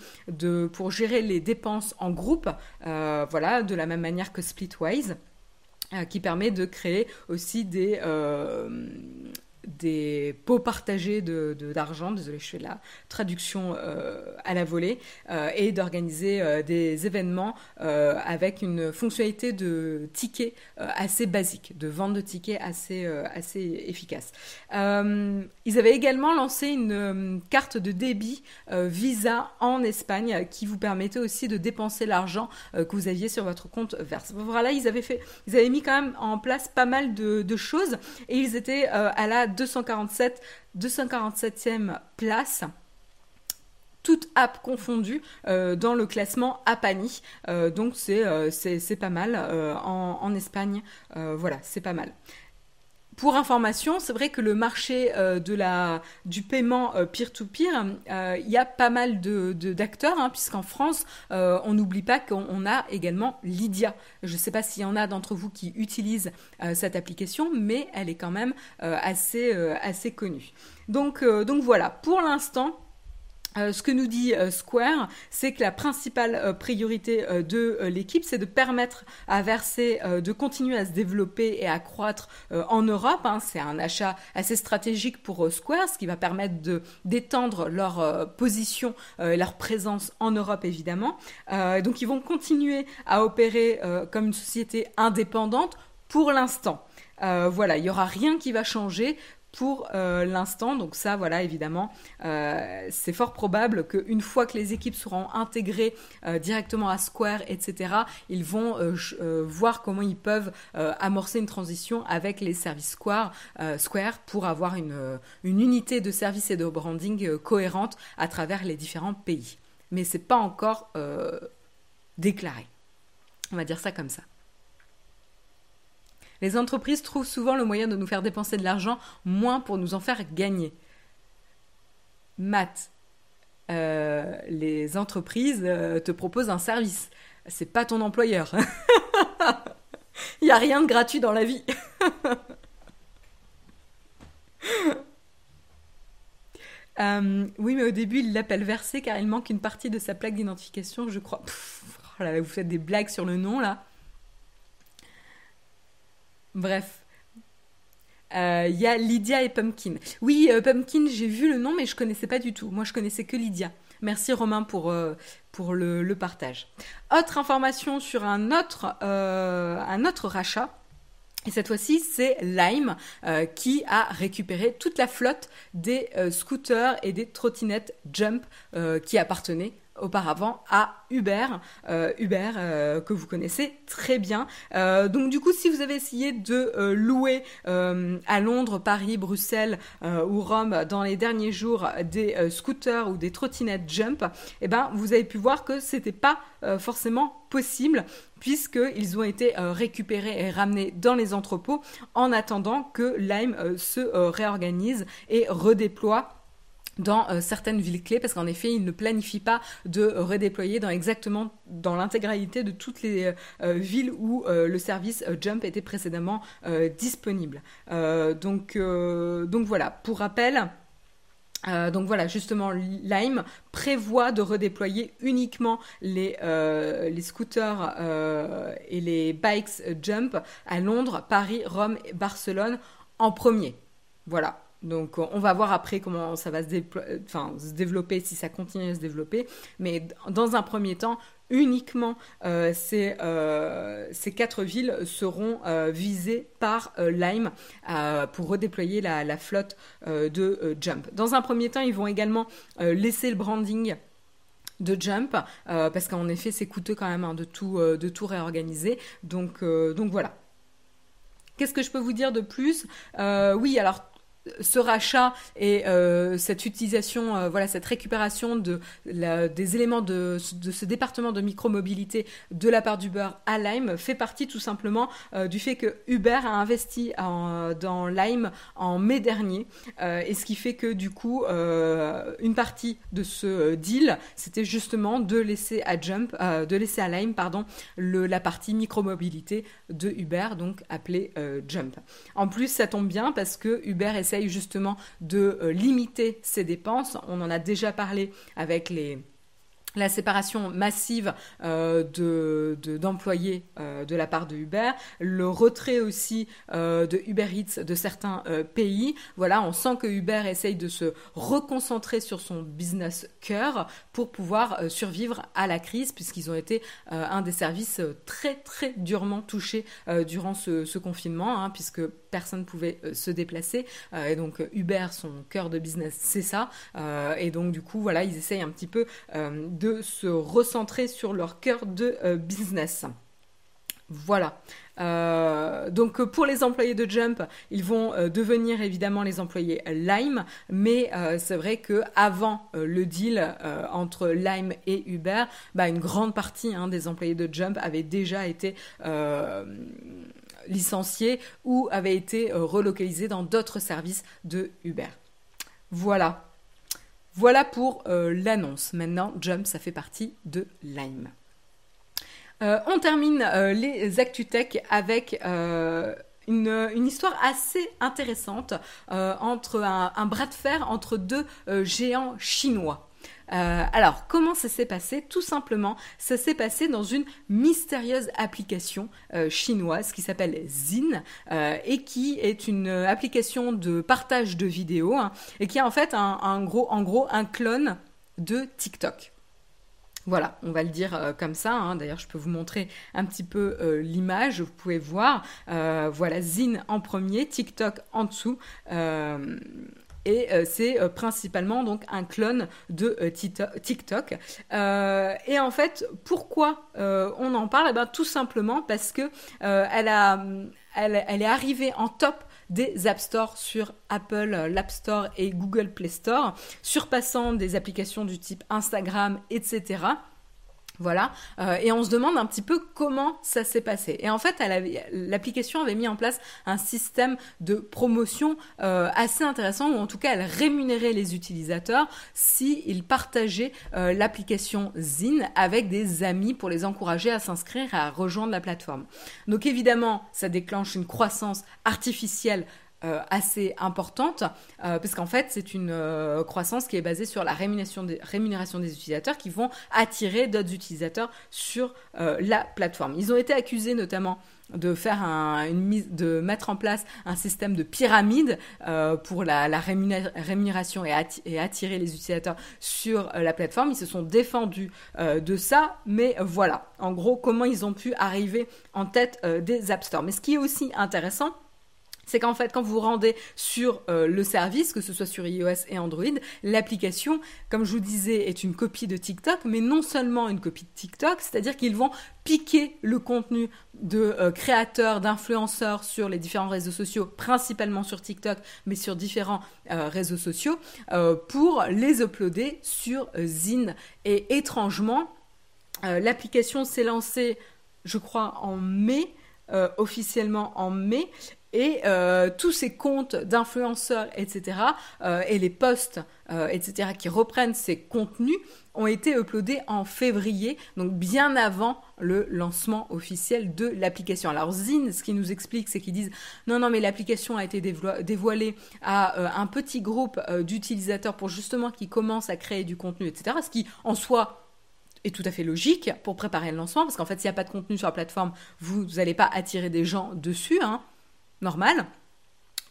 pour gérer les dépenses en groupe, voilà, de la même manière que Splitwise qui permet de créer aussi des, des pots partagés d'argent, de, d'argent désolé je fais la traduction euh, à la volée, euh, et d'organiser euh, des événements avec une fonctionnalité de tickets assez basique, de vente de tickets assez, assez efficace. ils avaient également lancé une carte de débit Visa en Espagne qui vous permettait aussi de dépenser l'argent que vous aviez sur votre compte Verse. Voilà, ils avaient, fait, ils avaient mis quand même en place pas mal de, de choses et ils étaient à la 247, 247e place toute app confondue euh, dans le classement Apani. Euh, donc euh, c'est pas mal en, Espagne. voilà, c'est pas mal. Pour information, c'est vrai que le marché euh, de la, du paiement euh, peer-to-peer, euh, il y a pas mal de, d'acteurs, hein, puisqu'en France, on n'oublie pas qu'on a également Lydia. Je ne sais pas s'il y en a d'entre vous qui utilisent cette application, mais elle est quand même assez, assez connue. Donc, donc voilà, pour l'instant, euh, ce que nous dit euh, Square, c'est que la principale euh, priorité de l'équipe, c'est de permettre à Verser de continuer à se développer et à croître en Europe. Hein. C'est un achat assez stratégique pour Square, ce qui va permettre de d'étendre leur position et leur présence en Europe, évidemment. donc, ils vont continuer à opérer comme une société indépendante pour l'instant. voilà, il n'y aura rien qui va changer pour euh, l'instant. Donc ça, voilà, évidemment, euh, c'est fort probable qu'une fois que les équipes seront intégrées euh, directement à Square, etc., ils vont voir comment ils peuvent amorcer une transition avec les services Square, pour avoir une, une, unité de service et de branding cohérente à travers les différents pays. Mais c'est pas encore déclaré. On va dire ça comme ça. Les entreprises trouvent souvent le moyen de nous faire dépenser de l'argent moins pour nous en faire gagner. Matt, euh, les entreprises euh, te proposent un service. C'est pas ton employeur. Il n'y a rien de gratuit dans la vie. Euh, oui, mais au début, il l'appelle versé car il manque une partie de sa plaque d'identification, je crois. Oh vous faites des blagues sur le nom là. Bref. Il euh, y a Lydia et Pumpkin. Oui, euh, Pumpkin, j'ai vu le nom, mais je connaissais pas du tout. Moi, je connaissais que Lydia. Merci Romain pour, euh, pour le, le, partage. Autre information sur un autre, un autre rachat. Et cette fois-ci, c'est Lime qui a récupéré toute la flotte des scooters et des trottinettes Jump qui appartenaient auparavant à Uber, euh, Uber euh, que vous connaissez très bien. Euh, donc du coup, si vous avez essayé de louer à Londres, Paris, Bruxelles ou Rome dans les derniers jours des scooters ou des trottinettes Jump, eh ben vous avez pu voir que c'était pas forcément possible puisqu'ils ont été récupérés et ramenés dans les entrepôts en attendant que Lime se réorganise et redéploie dans certaines villes clés parce qu'en effet ils ne planifient pas de redéployer dans exactement dans l'intégralité de toutes les villes où le service Jump était précédemment disponible. donc, donc voilà, pour rappel, euh, donc voilà, justement, Lime prévoit de redéployer uniquement les, euh, les scooters euh, et les bikes Jump à Londres, Paris, Rome et Barcelone en premier. Voilà. Donc on va voir après comment ça va se, développer, si ça continue à se développer. Mais dans un premier temps, uniquement euh, ces, euh, ces, quatre villes seront euh, visées par Lime pour redéployer la, flotte de Jump. Dans un premier temps, ils vont également laisser le branding de Jump parce qu'en effet c'est coûteux quand même hein, de, tout, de réorganiser. Donc voilà. Qu'est-ce que je peux vous dire de plus? Oui, alors ce rachat et euh, cette utilisation, euh, voilà, cette récupération de, des éléments de, ce département de micromobilité de la part d'Uber à Lime fait partie tout simplement euh, du fait que Uber a investi dans Lime en mai dernier et ce qui fait que du coup une partie de ce deal c'était justement de laisser à Jump, de laisser à Lime pardon la partie micromobilité de Uber donc appelée Jump. En plus ça tombe bien parce que Uber essaie justement de euh, limiter ses dépenses. On en a déjà parlé avec les la séparation massive euh, de, d'employés euh, de la part de Uber, le retrait aussi euh, de Uber Eats de certains pays. Voilà, on sent que Uber essaye de se reconcentrer sur son business cœur pour pouvoir survivre à la crise, puisqu'ils ont été un des services très très durement touchés durant ce, confinement, hein, puisque personne ne pouvait se déplacer. et donc Uber, son cœur de business, c'est ça. et donc du coup, voilà, ils essayent un petit peu de se recentrer sur leur cœur de euh, business. Voilà. Euh, donc pour les employés de Jump, ils vont euh, devenir évidemment les employés Lime, mais c'est vrai que avant le deal entre Lime et Uber, bah, une grande partie hein, des employés de Jump avaient déjà été licenciés ou avaient été relocalisés dans d'autres services de Uber. Voilà. Voilà pour euh, l'annonce. Maintenant, Jump, ça fait partie de Lime. Euh, on termine euh, les ActuTech avec une, histoire assez intéressante entre un, bras de fer entre deux géants chinois. Euh, alors, comment ça s'est passé Tout simplement, ça s'est passé dans une mystérieuse application euh, chinoise qui s'appelle Zin euh, et qui est une application de partage de vidéos hein, et qui est en fait un, gros, en gros un clone de TikTok. Voilà, on va le dire comme ça. Hein. D'ailleurs, je peux vous montrer un petit peu l'image. Vous pouvez voir. voilà, Zin en premier, TikTok en dessous et euh, c'est euh, principalement donc un clone de euh, TikTok. et en fait, pourquoi on en parle? Eh ben, Tout simplement parce que elle, est arrivée en top des App Store sur Apple, l'App Store et Google Play Store, surpassant des applications du type Instagram, etc. Voilà, euh, et on se demande un petit peu comment ça s'est passé. Et en fait, l'application avait mis en place un système de promotion euh, assez intéressant, ou en tout cas, elle rémunérait les utilisateurs s'ils partageaient euh, l'application Zine avec des amis pour les encourager à s'inscrire et à rejoindre la plateforme. Donc évidemment, ça déclenche une croissance artificielle euh, assez importante, euh, parce qu'en fait, c'est une euh, croissance qui est basée sur la rémunération des, utilisateurs qui vont attirer d'autres utilisateurs sur la plateforme. Ils ont été accusés notamment de mettre en place un système de pyramide pour la, rémunération et, attirer les utilisateurs sur la plateforme. Ils se sont défendus de ça, mais voilà, en gros, comment ils ont pu arriver en tête des App Store. Mais ce qui est aussi intéressant, c'est qu'en fait, quand vous rendez sur euh, le service, que ce soit sur iOS et Android, l'application, comme je vous disais, est une copie de TikTok, mais non seulement une copie de TikTok, c'est-à-dire qu'ils vont piquer le contenu de euh, créateurs, d'influenceurs sur les différents réseaux sociaux, principalement sur TikTok, mais sur différents euh, réseaux sociaux, pour les uploader sur Zine. Et étrangement, l'application s'est lancée, je crois, en mai. officiellement en mai Et tous ces comptes d'influenceurs, etc., et les posts, etc., qui reprennent ces contenus, ont été uploadés en février, donc bien avant le lancement officiel de l'application. Alors Zine, ce qu'ils nous explique, c'est qu'ils disent non, non, mais l'application a été dévoilée à euh, un petit groupe euh, d'utilisateurs pour justement qu'ils commencent à créer du contenu, etc. Ce qui, en soi, est tout à fait logique pour préparer le lancement, parce qu'en fait, s'il n'y a pas de contenu sur la plateforme, vous n'allez pas attirer des gens dessus, hein, normal.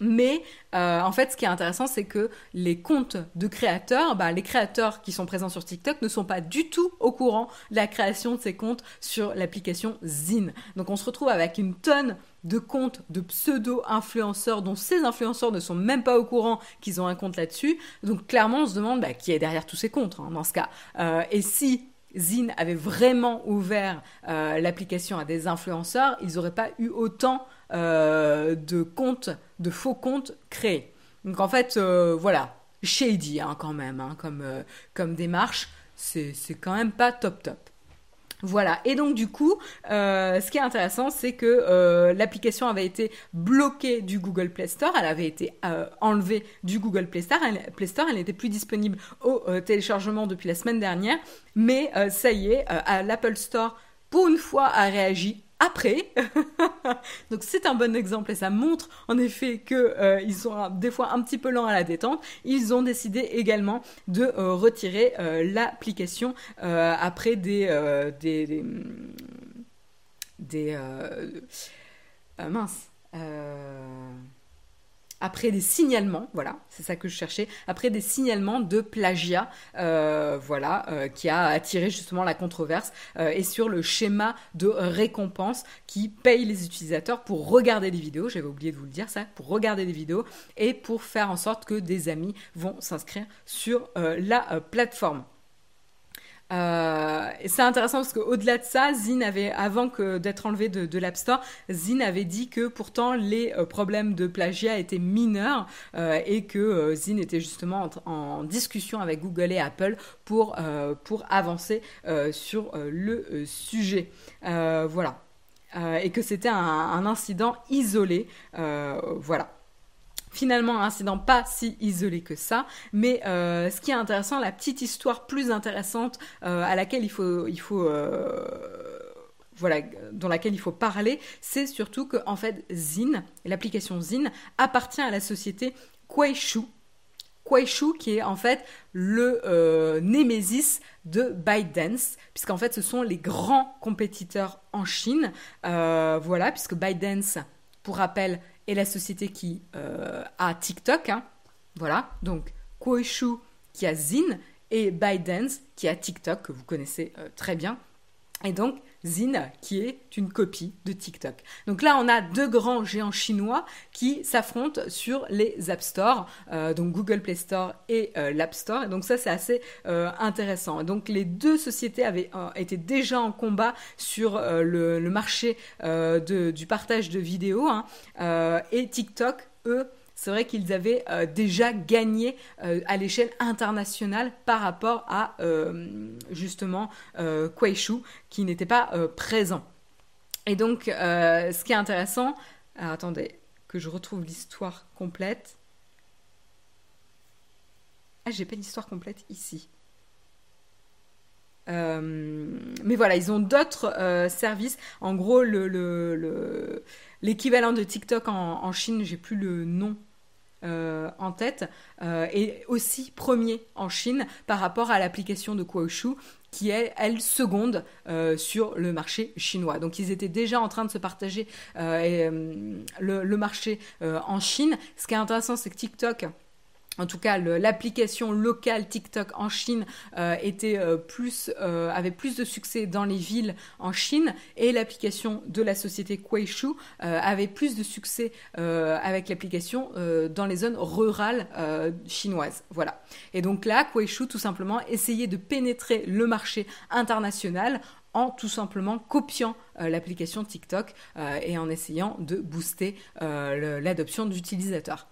Mais euh, en fait, ce qui est intéressant, c'est que les comptes de créateurs, bah, les créateurs qui sont présents sur TikTok ne sont pas du tout au courant de la création de ces comptes sur l'application Zine. Donc on se retrouve avec une tonne de comptes de pseudo-influenceurs dont ces influenceurs ne sont même pas au courant qu'ils ont un compte là-dessus. Donc clairement, on se demande bah, qui est derrière tous ces comptes hein, dans ce cas. Euh, et si Zine avait vraiment ouvert euh, l'application à des influenceurs, ils n'auraient pas eu autant euh, de comptes, de faux comptes créés. Donc en fait, euh, voilà, shady hein, quand même, hein, comme, euh, comme démarche, c'est quand même pas top top. Voilà, et donc du coup, ce qui est intéressant, c'est que l'application avait été bloquée du Google Play Store, elle avait été enlevée du Google Play Store, Play Store, elle n'était plus disponible au téléchargement depuis la semaine dernière, mais ça y est, l'Apple Store, pour une fois, a réagi après. Donc c'est un bon exemple et ça montre en effet qu'ils euh, sont des fois un petit peu lents à la détente. Ils ont décidé également de euh, retirer euh, l'application après des des, des, des mince après des signalements, voilà, c'est ça que je cherchais, après des signalements de plagiat, euh, voilà, euh, qui a attiré justement la controverse, euh, et sur le schéma de récompense qui paye les utilisateurs pour regarder des vidéos, j'avais oublié de vous le dire ça, pour regarder des vidéos et pour faire en sorte que des amis vont s'inscrire sur la plateforme. Euh, c'est intéressant parce qu'au-delà de ça, Zine avait, avant que d'être enlevé de, l'App Store, Zine avait dit que pourtant les euh, problèmes de plagiat étaient mineurs euh, et que Zine était justement en, discussion avec Google et Apple pour, pour avancer sur le sujet. voilà. et que c'était un, un, incident isolé. voilà finalement incident pas si isolé que ça, mais euh, ce qui est intéressant, la petite histoire plus intéressante euh, à laquelle il faut, il faut euh, voilà, dans laquelle il faut parler, c'est surtout que en fait Zine, l'application Zine, appartient à la société Kuaishu. Kuaishu qui est en fait le némésis de ByteDance, puisqu'en fait ce sont les grands compétiteurs en Chine. voilà, puisque ByteDance, pour rappel, et la société qui euh, a TikTok. Hein. Voilà, donc Kuoishu qui a Zine et ByteDance qui a TikTok, que vous connaissez euh, très bien. Et donc Zine qui est une copie de TikTok. Donc là, on a deux grands géants chinois qui s'affrontent sur les App Store, euh, donc Google Play Store et l'App Store. Et donc ça, c'est assez intéressant. Donc les deux sociétés avaient été déjà en combat sur le, marché du partage de vidéos. Hein. et TikTok, eux, c'est vrai qu'ils avaient euh, déjà gagné euh, à l'échelle internationale par rapport à euh, justement Kuaishu qui n'était pas présent. Et donc, ce qui est intéressant, attendez que je retrouve l'histoire complète. Ah, j'ai pas l'histoire complète ici. mais voilà, ils ont d'autres services. En gros, l'équivalent le, de TikTok en, en Chine, j'ai plus le nom euh, en tête euh, et aussi premier en Chine par rapport à l'application de Kuaoshu qui est, elle, seconde euh, sur le marché chinois. Donc ils étaient déjà en train de se partager le, marché en Chine. Ce qui est intéressant, c'est que TikTok en tout cas l'application locale TikTok en Chine euh, euh, euh, avait plus de succès dans les villes en Chine et l'application de la société Kuaishu avait plus de succès avec l'application dans les zones rurales chinoises voilà et donc là Kuaishu tout simplement essayait de pénétrer le marché international en tout simplement copiant l'application TikTok et en essayant de booster l'adoption d'utilisateurs.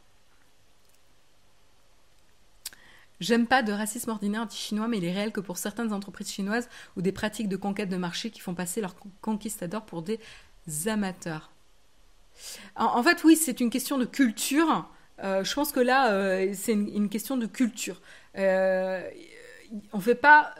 J'aime pas de racisme ordinaire anti-chinois, mais il est réel que pour certaines entreprises chinoises ou des pratiques de conquête de marché qui font passer leurs conquistadors pour des amateurs. en, fait, oui, c'est une question de culture. je pense que là, c'est une, question de culture. on fait pas,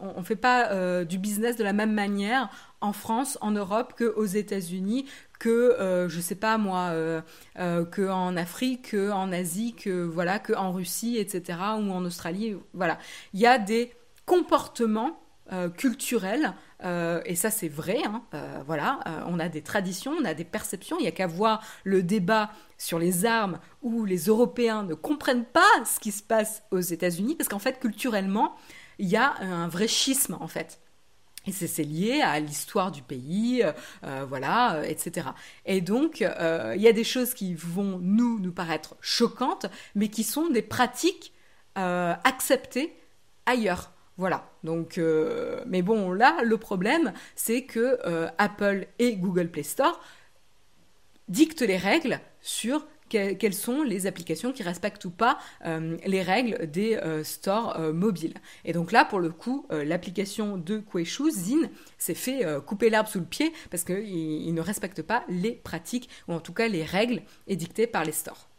on fait pas du business de la même manière en France, en Europe, qu'aux États-Unis, que euh, je sais pas moi, euh, euh, que en Afrique, que en Asie, que voilà, que en Russie, etc. ou en Australie, voilà. Il y a des comportements culturels et ça c'est vrai. Hein, voilà, on a des traditions, on a des perceptions. Il y a qu'à voir le débat sur les armes où les Européens ne comprennent pas ce qui se passe aux États-Unis parce qu'en fait culturellement il y a un vrai schisme en fait. Et c'est lié à l'histoire du pays, euh, euh, voilà, euh, etc. Et donc, il y a des choses qui vont nous, nous paraître choquantes, mais qui sont des pratiques acceptées ailleurs. Voilà. Donc, mais bon, là, le problème, c'est que Apple et Google Play Store dictent les règles sur quelles sont les applications qui respectent ou pas euh, les règles des euh, stores euh, mobiles. Et donc là, pour le coup, l'application de Quayshoe, Zin, s'est fait couper l'herbe sous le pied parce qu'il ne respecte pas les pratiques, ou en tout cas les règles édictées par les stores.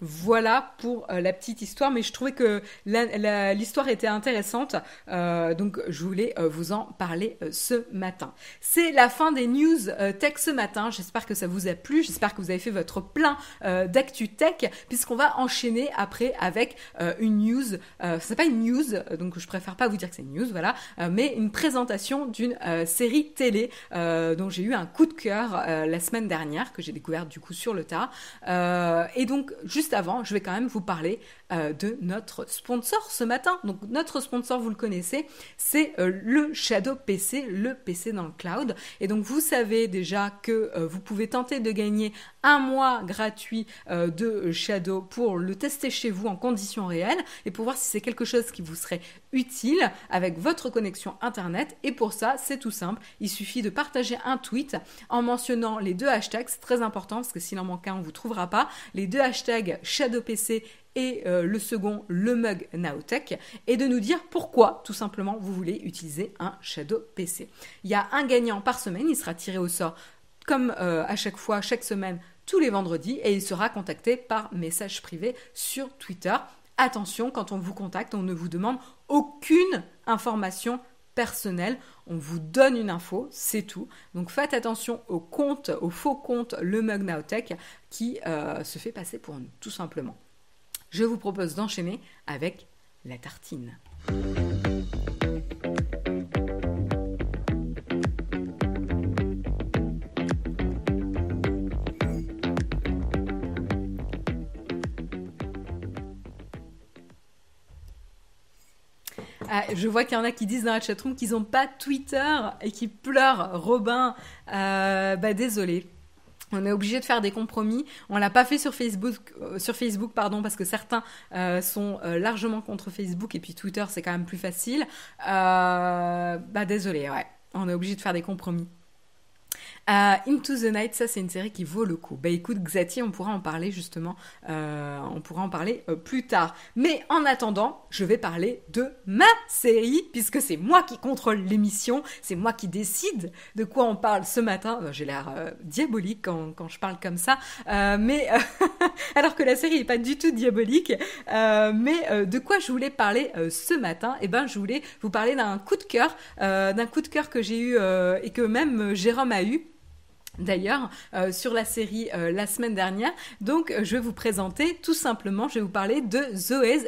Voilà pour euh, la petite histoire, mais je trouvais que l'histoire était intéressante, euh, donc je voulais euh, vous en parler ce matin. C'est la fin des news tech ce matin. J'espère que ça vous a plu, j'espère que vous avez fait votre plein d'actu tech, puisqu'on va enchaîner après avec une news. c'est pas une news, donc je préfère pas vous dire que c'est une news, voilà, mais une présentation d'une série télé dont j'ai eu un coup de cœur la semaine dernière que j'ai découvert du coup sur le tas. et donc avant, je vais quand même vous parler euh, de notre sponsor ce matin. Donc notre sponsor, vous le connaissez, c'est euh, le Shadow PC, le PC dans le cloud. Et donc vous savez déjà que euh, vous pouvez tenter de gagner un mois gratuit de Shadow pour le tester chez vous en conditions réelles et pour voir si c'est quelque chose qui vous serait utile avec votre connexion Internet. Et pour ça, c'est tout simple. Il suffit de partager un tweet en mentionnant les deux hashtags. C'est très important parce que s'il en manque un, on ne vous trouvera pas. Les deux hashtags ShadowPC et euh, le second, le mug Naotech, et de nous dire pourquoi, tout simplement, vous voulez utiliser un Shadow PC. Il y a un gagnant par semaine, il sera tiré au sort comme euh, à chaque fois, chaque semaine, tous les vendredis, et il sera contacté par message privé sur Twitter. Attention, quand on vous contacte, on ne vous demande aucune information personnelle. On vous donne une info, c'est tout. Donc faites attention au compte, au faux compte Le Mug Nowtech qui euh, se fait passer pour nous, tout simplement. Je vous propose d'enchaîner avec la tartine. Ah, je vois qu'il y en a qui disent dans la chatroom qu'ils n'ont pas Twitter et qui pleurent. Robin, euh, bah désolé. On est obligé de faire des compromis. On l'a pas fait sur Facebook, euh, sur Facebook parce que certains euh, sont largement contre Facebook et puis Twitter c'est quand même plus facile. bah désolé, ouais. On est obligé de faire des compromis. Euh, Into the Night, ça c'est une série qui vaut le coup. Bah écoute Xati, on pourra en parler justement, euh, on pourra en parler euh, plus tard. Mais en attendant, je vais parler de ma série, puisque c'est moi qui contrôle l'émission, c'est moi qui décide de quoi on parle ce matin. J'ai l'air diabolique quand, quand, je parle comme ça, mais alors que la série n'est pas du tout diabolique. mais de quoi je voulais parler ce matin? Eh ben je voulais vous parler d'un coup de cœur, d'un coup de cœur que j'ai eu et que même Jérôme a eu d'ailleurs euh, sur la série euh, la semaine dernière. Donc je vais vous présenter tout simplement, je vais vous parler de Zoé's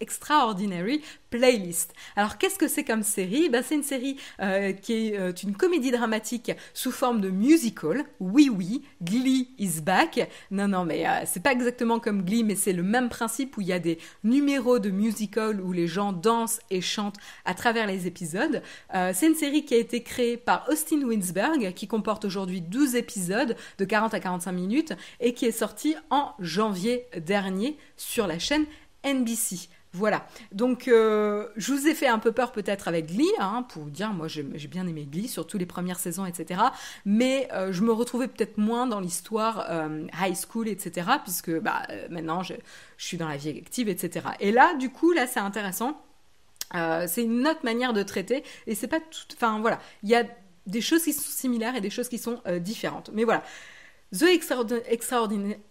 Extraordinary Playlist. Alors qu'est-ce que c'est comme série? Ben, C'est une série euh, qui est une comédie dramatique sous forme de musical. Oui oui, Glee is back. Non non mais c'est pas exactement comme Glee mais c'est le même principe où il y a des numéros de musical où les gens dansent et chantent à travers les épisodes. c'est une série qui a été créée par Austin Winsberg qui comporte aujourd'hui 12 épisodes de 40 à 45 minutes et qui est sorti en janvier dernier sur la chaîne NBC. Voilà. Donc, euh, je vous ai fait un peu peur peut-être avec Glee, hein, pour dire, moi j'ai bien aimé Glee, surtout les premières saisons, etc. Mais euh, je me retrouvais peut-être moins dans l'histoire euh, high school, etc. Puisque bah, maintenant je, je, suis dans la vie active, etc. Et là, du coup, là c'est intéressant. c'est une autre manière de traiter et c'est pas tout. Enfin voilà, il y a des choses qui sont similaires et des choses qui sont différentes. Mais voilà. The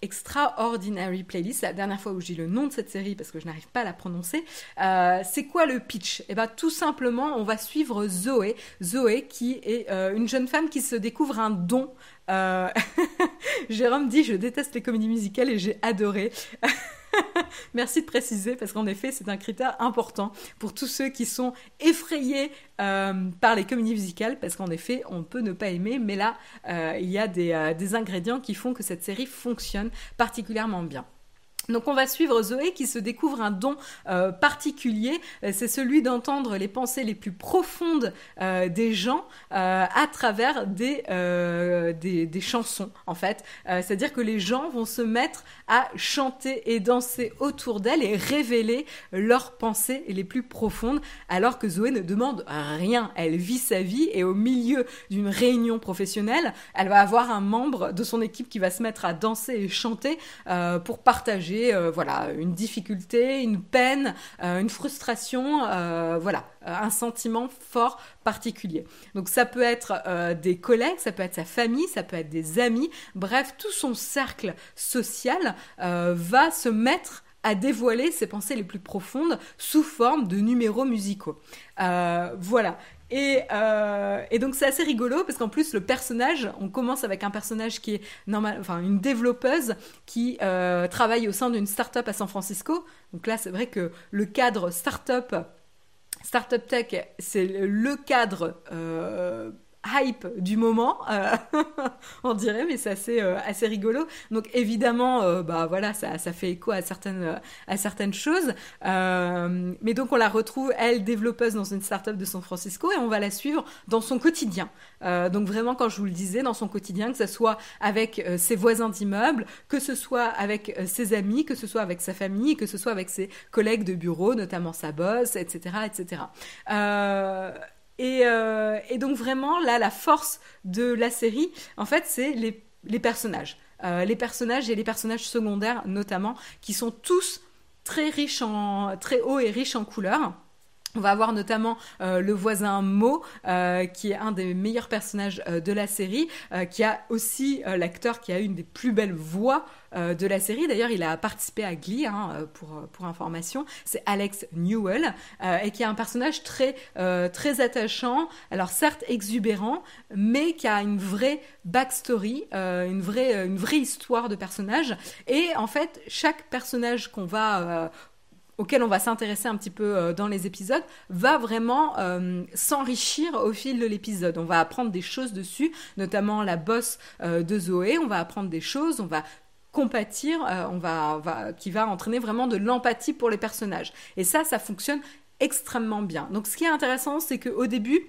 Extraordinary, Playlist, la dernière fois où j'ai le nom de cette série parce que je n'arrive pas à la prononcer, euh, c'est quoi le pitch? Eh bien tout simplement, on va suivre Zoé, Zoé qui est euh, une jeune femme qui se découvre un don. Euh... Jérôme dit je déteste les comédies musicales et j'ai adoré. Merci de préciser parce qu'en effet, c'est un critère important pour tous ceux qui sont effrayés euh, par les comédies musicales parce qu'en effet, on peut ne pas aimer, mais là, euh, il y a euh, des ingrédients qui font que cette série fonctionne particulièrement bien. Donc on va suivre Zoé qui se découvre un don euh, particulier, euh, c'est celui d'entendre les pensées les plus profondes euh, des gens à travers des, des, chansons en fait. C'est-à-dire que les gens vont se mettre à chanter et danser autour d'elle et révéler leurs pensées les plus profondes alors que Zoé ne demande rien. Elle vit sa vie et au milieu d'une réunion professionnelle, elle va avoir un membre de son équipe qui va se mettre à danser et chanter pour partager euh, voilà une difficulté, une peine, euh, une frustration, euh, voilà un sentiment fort particulier. Donc ça peut être des collègues, ça peut être sa famille, ça peut être des amis, bref tout son cercle social va se mettre à dévoiler ses pensées les plus profondes sous forme de numéros musicaux. voilà. Euh, et, donc c'est assez rigolo parce qu'en plus le personnage, on commence avec un personnage qui est normal, enfin une développeuse qui euh, travaille au sein d'une start-up à San Francisco. Donc là c'est vrai que le cadre start-up, start-up tech, c'est le cadre euh, hype du moment, euh, on dirait, mais c'est assez, euh, rigolo. Donc évidemment, euh, bah voilà, ça, ça fait écho à certaines, à certaines choses. mais donc on la retrouve, elle, développeuse dans une startup de San Francisco, et on va la suivre dans son quotidien. donc vraiment, quand je vous le disais, dans son quotidien, que ce soit avec ses voisins d'immeuble, que ce soit avec ses amis, que ce soit avec sa famille, que ce soit avec ses collègues de bureau, notamment sa boss, etc., etc. Euh, et, donc vraiment, là, la force de la série, en fait, c'est les, personnages. Euh, les personnages et les personnages secondaires notamment, qui sont tous très riches en, très hauts et riches en couleurs. On va avoir notamment euh, le voisin Mo, qui est un des meilleurs personnages de la série, qui a aussi l'acteur qui a une des plus belles voix euh, de la série. D'ailleurs, il a participé à Glee, hein, euh, pour, euh, pour information. C'est Alex Newell, et qui est un personnage très, très attachant, alors certes exubérant, mais qui a une vraie backstory, une, vraie, une vraie histoire de personnage. Et en fait, chaque personnage qu'on va auquel on va s'intéresser un petit peu dans les épisodes, va vraiment s'enrichir au fil de l'épisode. On va apprendre des choses dessus, notamment la bosse de Zoé, on va apprendre des choses, on va compatir, euh, qui va entraîner vraiment de l'empathie pour les personnages. Et ça, ça fonctionne extrêmement bien. Donc ce qui est intéressant, c'est qu'au début,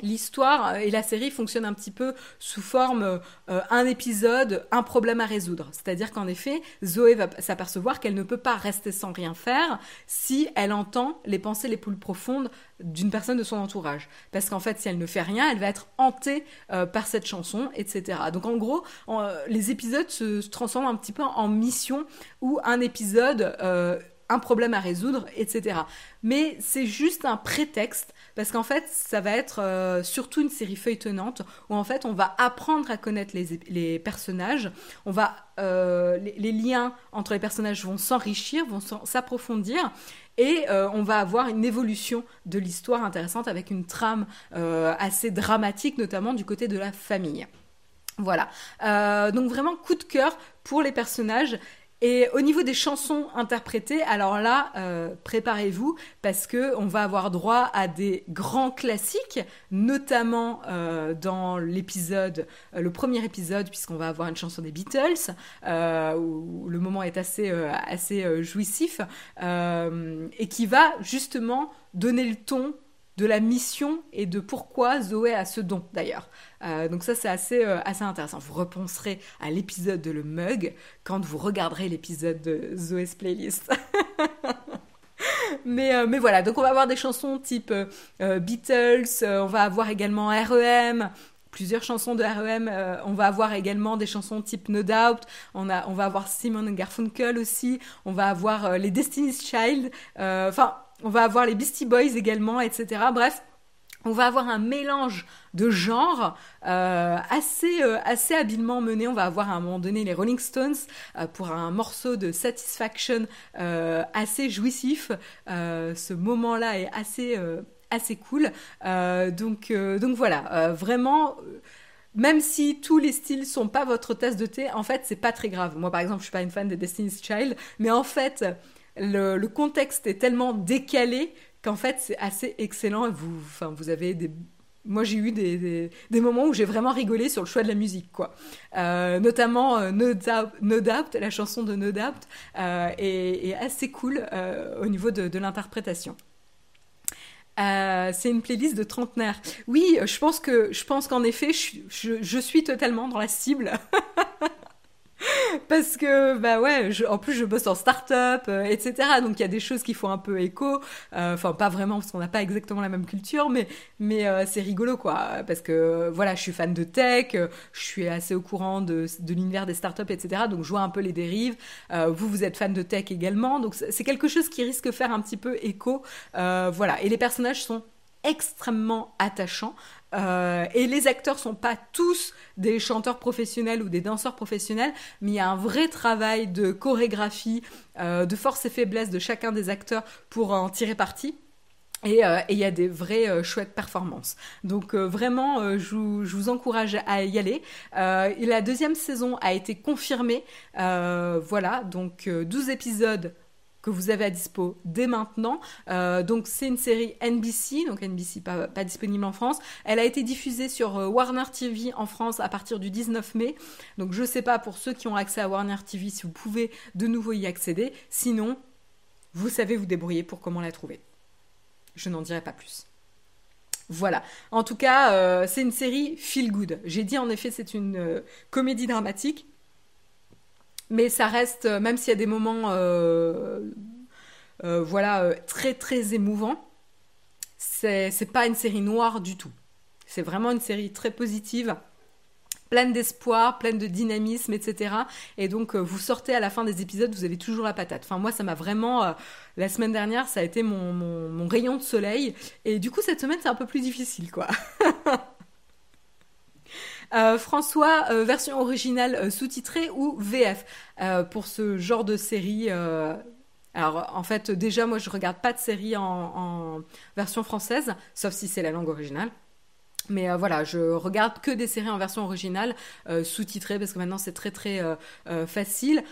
l'histoire et la série fonctionnent un petit peu sous forme euh, un épisode, un problème à résoudre. C'est-à-dire qu'en effet, Zoé va s'apercevoir qu'elle ne peut pas rester sans rien faire si elle entend les pensées les plus profondes d'une personne de son entourage. Parce qu'en fait, si elle ne fait rien, elle va être hantée euh, par cette chanson, etc. Donc en gros, les épisodes se, transforment un petit peu en mission où un épisode... Euh, un problème à résoudre, etc. Mais c'est juste un prétexte parce qu'en fait, ça va être euh, surtout une série feuilletonnante où en fait, on va apprendre à connaître les, personnages, on va euh, les, liens entre les personnages vont s'enrichir, vont s'approfondir. Et euh, on va avoir une évolution de l'histoire intéressante avec une trame assez dramatique, notamment du côté de la famille. Voilà. donc vraiment coup de cœur pour les personnages et au niveau des chansons interprétées, alors là, euh, préparez-vous parce que on va avoir droit à des grands classiques, notamment euh, dans l'épisode, euh, le premier épisode, puisqu'on va avoir une chanson des Beatles où le moment est assez assez jouissif et qui va justement donner le ton de la mission et de pourquoi Zoé a ce don d'ailleurs. Euh, donc ça c'est assez, euh, assez intéressant. Vous repenserez à l'épisode de Le Mug quand vous regarderez l'épisode de Zoé's Playlist. mais, euh, mais voilà, donc on va avoir des chansons type Beatles, on va avoir également REM, plusieurs chansons de REM. on va avoir également des chansons type No Doubt. On, a, on va avoir Simon Garfunkel aussi. On va avoir les Destiny's Child. Enfin, on va avoir les Beastie Boys également, etc. Bref, on va avoir un mélange de genres euh, assez, euh, assez habilement mené. On va avoir à un moment donné les Rolling Stones euh, pour un morceau de Satisfaction assez jouissif. ce moment-là est assez, assez cool. donc, donc voilà, vraiment même si tous les styles sont pas votre tasse de thé, en fait, c'est pas très grave. Moi, par exemple, je suis pas une fan de Destiny's Child, mais en fait, le, le contexte est tellement décalé qu'en fait c'est assez excellent. Vous, enfin, vous avez des moi j'ai eu des, moments où j'ai vraiment rigolé sur le choix de la musique quoi euh, notamment euh, no, Doubt, la chanson de No Doubt euh, est, assez cool au niveau de, l'interprétation c'est une playlist de trentenaires. Oui, je pense que je pense qu'en effet, je, suis totalement dans la cible. parce que bah ouais en plus je bosse en start-up euh, etc donc il y a des choses qui font un peu écho. Euh, enfin pas vraiment parce qu'on n'a pas exactement la même culture mais mais euh, c'est rigolo quoi. Parce que voilà je suis fan de tech je suis assez au courant de, de l'univers des start-up etc donc je vois un peu les dérives. Vous vous êtes fan de tech également. Donc c'est quelque chose qui risque de faire un petit peu écho. Voilà. Et les personnages sont extrêmement attachants. Euh, et les acteurs sont pas tous des chanteurs professionnels ou des danseurs professionnels, mais il y a un vrai travail de chorégraphie, euh, de force et faiblesse de chacun des acteurs pour en tirer parti. Et euh, il y a des vraies chouettes performances. Donc vraiment, je vous, encourage à y aller. la deuxième saison a été confirmée. voilà, donc 12 épisodes que vous avez à dispo dès maintenant. Euh, donc c'est une série NBC, donc NBC pas, disponible en France. Elle a été diffusée sur euh, Warner TV en France à partir du 19 mai. Donc je sais pas pour ceux qui ont accès à Warner TV si vous pouvez de nouveau y accéder. Sinon, vous savez vous débrouiller pour comment la trouver. Je n'en dirai pas plus. Voilà. En tout cas, euh, c'est une série feel good. J'ai dit en effet c'est une comédie dramatique mais ça reste, euh, même s'il y a des moments, euh, euh, voilà, très très émouvants, c'est pas une série noire du tout. C'est vraiment une série très positive pleine d'espoir, pleine de dynamisme, etc. Et donc vous sortez à la fin des épisodes, vous avez toujours la patate. Enfin moi ça m'a vraiment, la semaine dernière ça a été mon, mon, rayon de soleil. Et du coup cette semaine c'est un peu plus difficile quoi. Euh, François, euh, version originale euh, sous-titrée ou VF pour ce genre de série alors en fait déjà moi je regarde pas de série en, version française, sauf si c'est la langue originale. Mais voilà, je regarde que des séries en version originale, sous-titrées, parce que maintenant c'est très très facile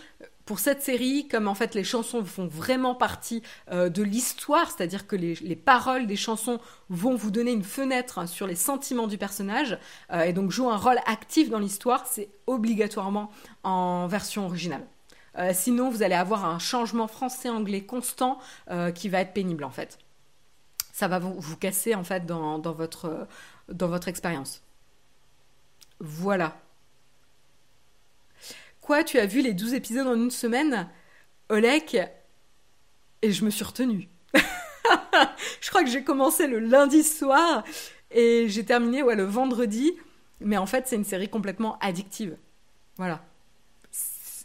pour cette série, comme en fait les chansons font vraiment partie euh, de l'histoire, c'est-à-dire que les, paroles des chansons vont vous donner une fenêtre sur les sentiments du personnage, euh, et donc jouent un rôle actif dans l'histoire, c'est obligatoirement en version originale. Euh, sinon, vous allez avoir un changement français-anglais constant qui va être pénible en fait. Ça va vous, vous casser en fait dans, dans votre, dans votre expérience. Voilà. Quoi, tu as vu les 12 épisodes en une semaine Olek Et je me suis retenue. je crois que j'ai commencé le lundi soir et j'ai terminé ouais, le vendredi. Mais en fait, c'est une série complètement addictive. Voilà.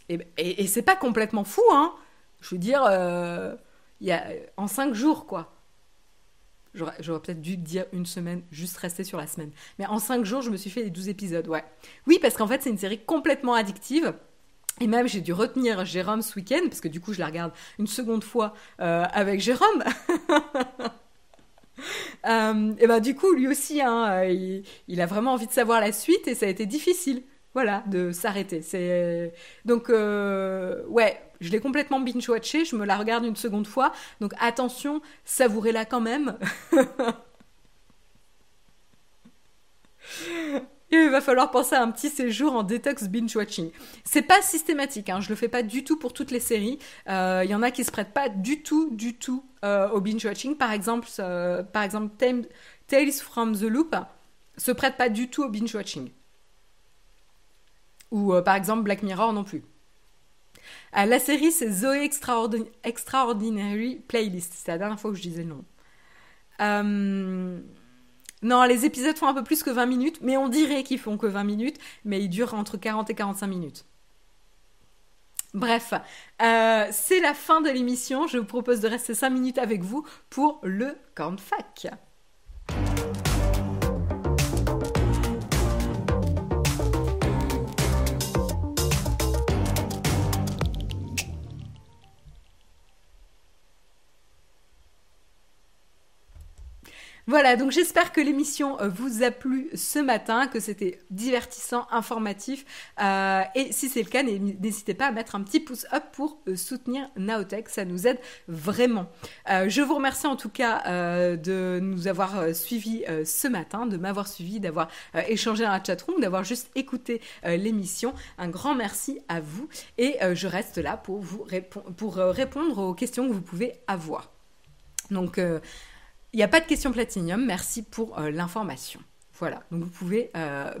Et, c'est pas complètement fou, hein. Je veux dire, euh, y a, en 5 jours, quoi. J'aurais peut-être dû dire une semaine, juste rester sur la semaine. Mais en 5 jours, je me suis fait les 12 épisodes. Oui, parce qu'en fait, c'est une série complètement addictive. Et même j'ai dû retenir Jérôme ce week-end, parce que du coup je la regarde une seconde fois euh, avec Jérôme. euh, et ben du coup lui aussi, hein, il, il, a vraiment envie de savoir la suite et ça a été difficile, voilà, de s'arrêter. C'est donc euh, ouais, je l'ai complètement binge-watché, je me la regarde une seconde fois, donc attention, savourez-la quand même. il va falloir penser à un petit séjour en détox binge watching. C'est pas systématique, hein, je le fais pas du tout pour toutes les séries. Il euh, y en a qui se prêtent pas du tout, du tout euh, au binge watching. Par exemple, par exemple, Tales from the Loop se prête pas du tout au binge watching. Ou par exemple Black Mirror non plus. la série c'est Zoé Extraordinary Playlist. C'est la dernière fois que je disais le nom. Non, les épisodes font un peu plus que 20 minutes, mais on dirait qu'ils font que 20 minutes, mais ils durent entre 40 et 45 minutes. Bref, euh, c'est la fin de l'émission. Je vous propose de rester 5 minutes avec vous pour le camp fac. Voilà, donc j'espère que l'émission euh, vous a plu ce matin, que c'était divertissant, informatif. Euh, et si c'est le cas, n'hésitez pas à mettre un petit pouce up pour euh, soutenir Naotech, ça nous aide vraiment. je vous remercie en tout cas de nous avoir suivis ce matin, de m'avoir suivi, d'avoir échangé dans la chatroom, d'avoir juste écouté l'émission. Un grand merci à vous et je reste là pour vous pour répondre aux questions que vous pouvez avoir. Donc il n'y a pas de question platinium, merci pour euh, l'information. Voilà, donc vous pouvez euh,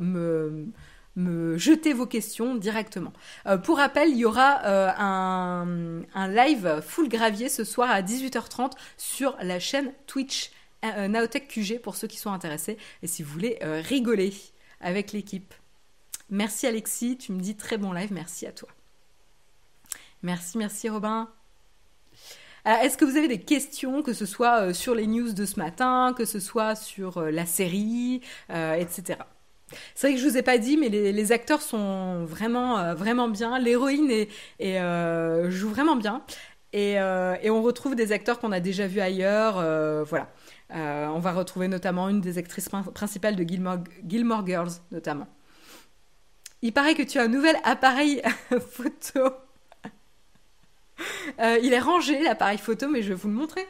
me, jeter vos questions directement. Euh, pour rappel, il y aura un, un, live full gravier ce soir à 18h30 sur la chaîne Twitch Naotech QG pour ceux qui sont intéressés et si vous voulez rigoler avec l'équipe. Merci Alexis, tu me dis très bon live, merci à toi. Merci, merci Robin. Euh, est-ce que vous avez des questions, que ce soit euh, sur les news de ce matin, que ce soit sur euh, la série, etc. C'est vrai que je vous ai pas dit, mais les, acteurs sont vraiment, vraiment bien. L'héroïne joue vraiment bien. Et, on retrouve des acteurs qu'on a déjà vus ailleurs. voilà. on va retrouver notamment une des actrices principales de Gilmore, Gilmore Girls, notamment. Il paraît que tu as un nouvel appareil photo. Euh, il est rangé, l'appareil photo, mais je vais vous le montrer.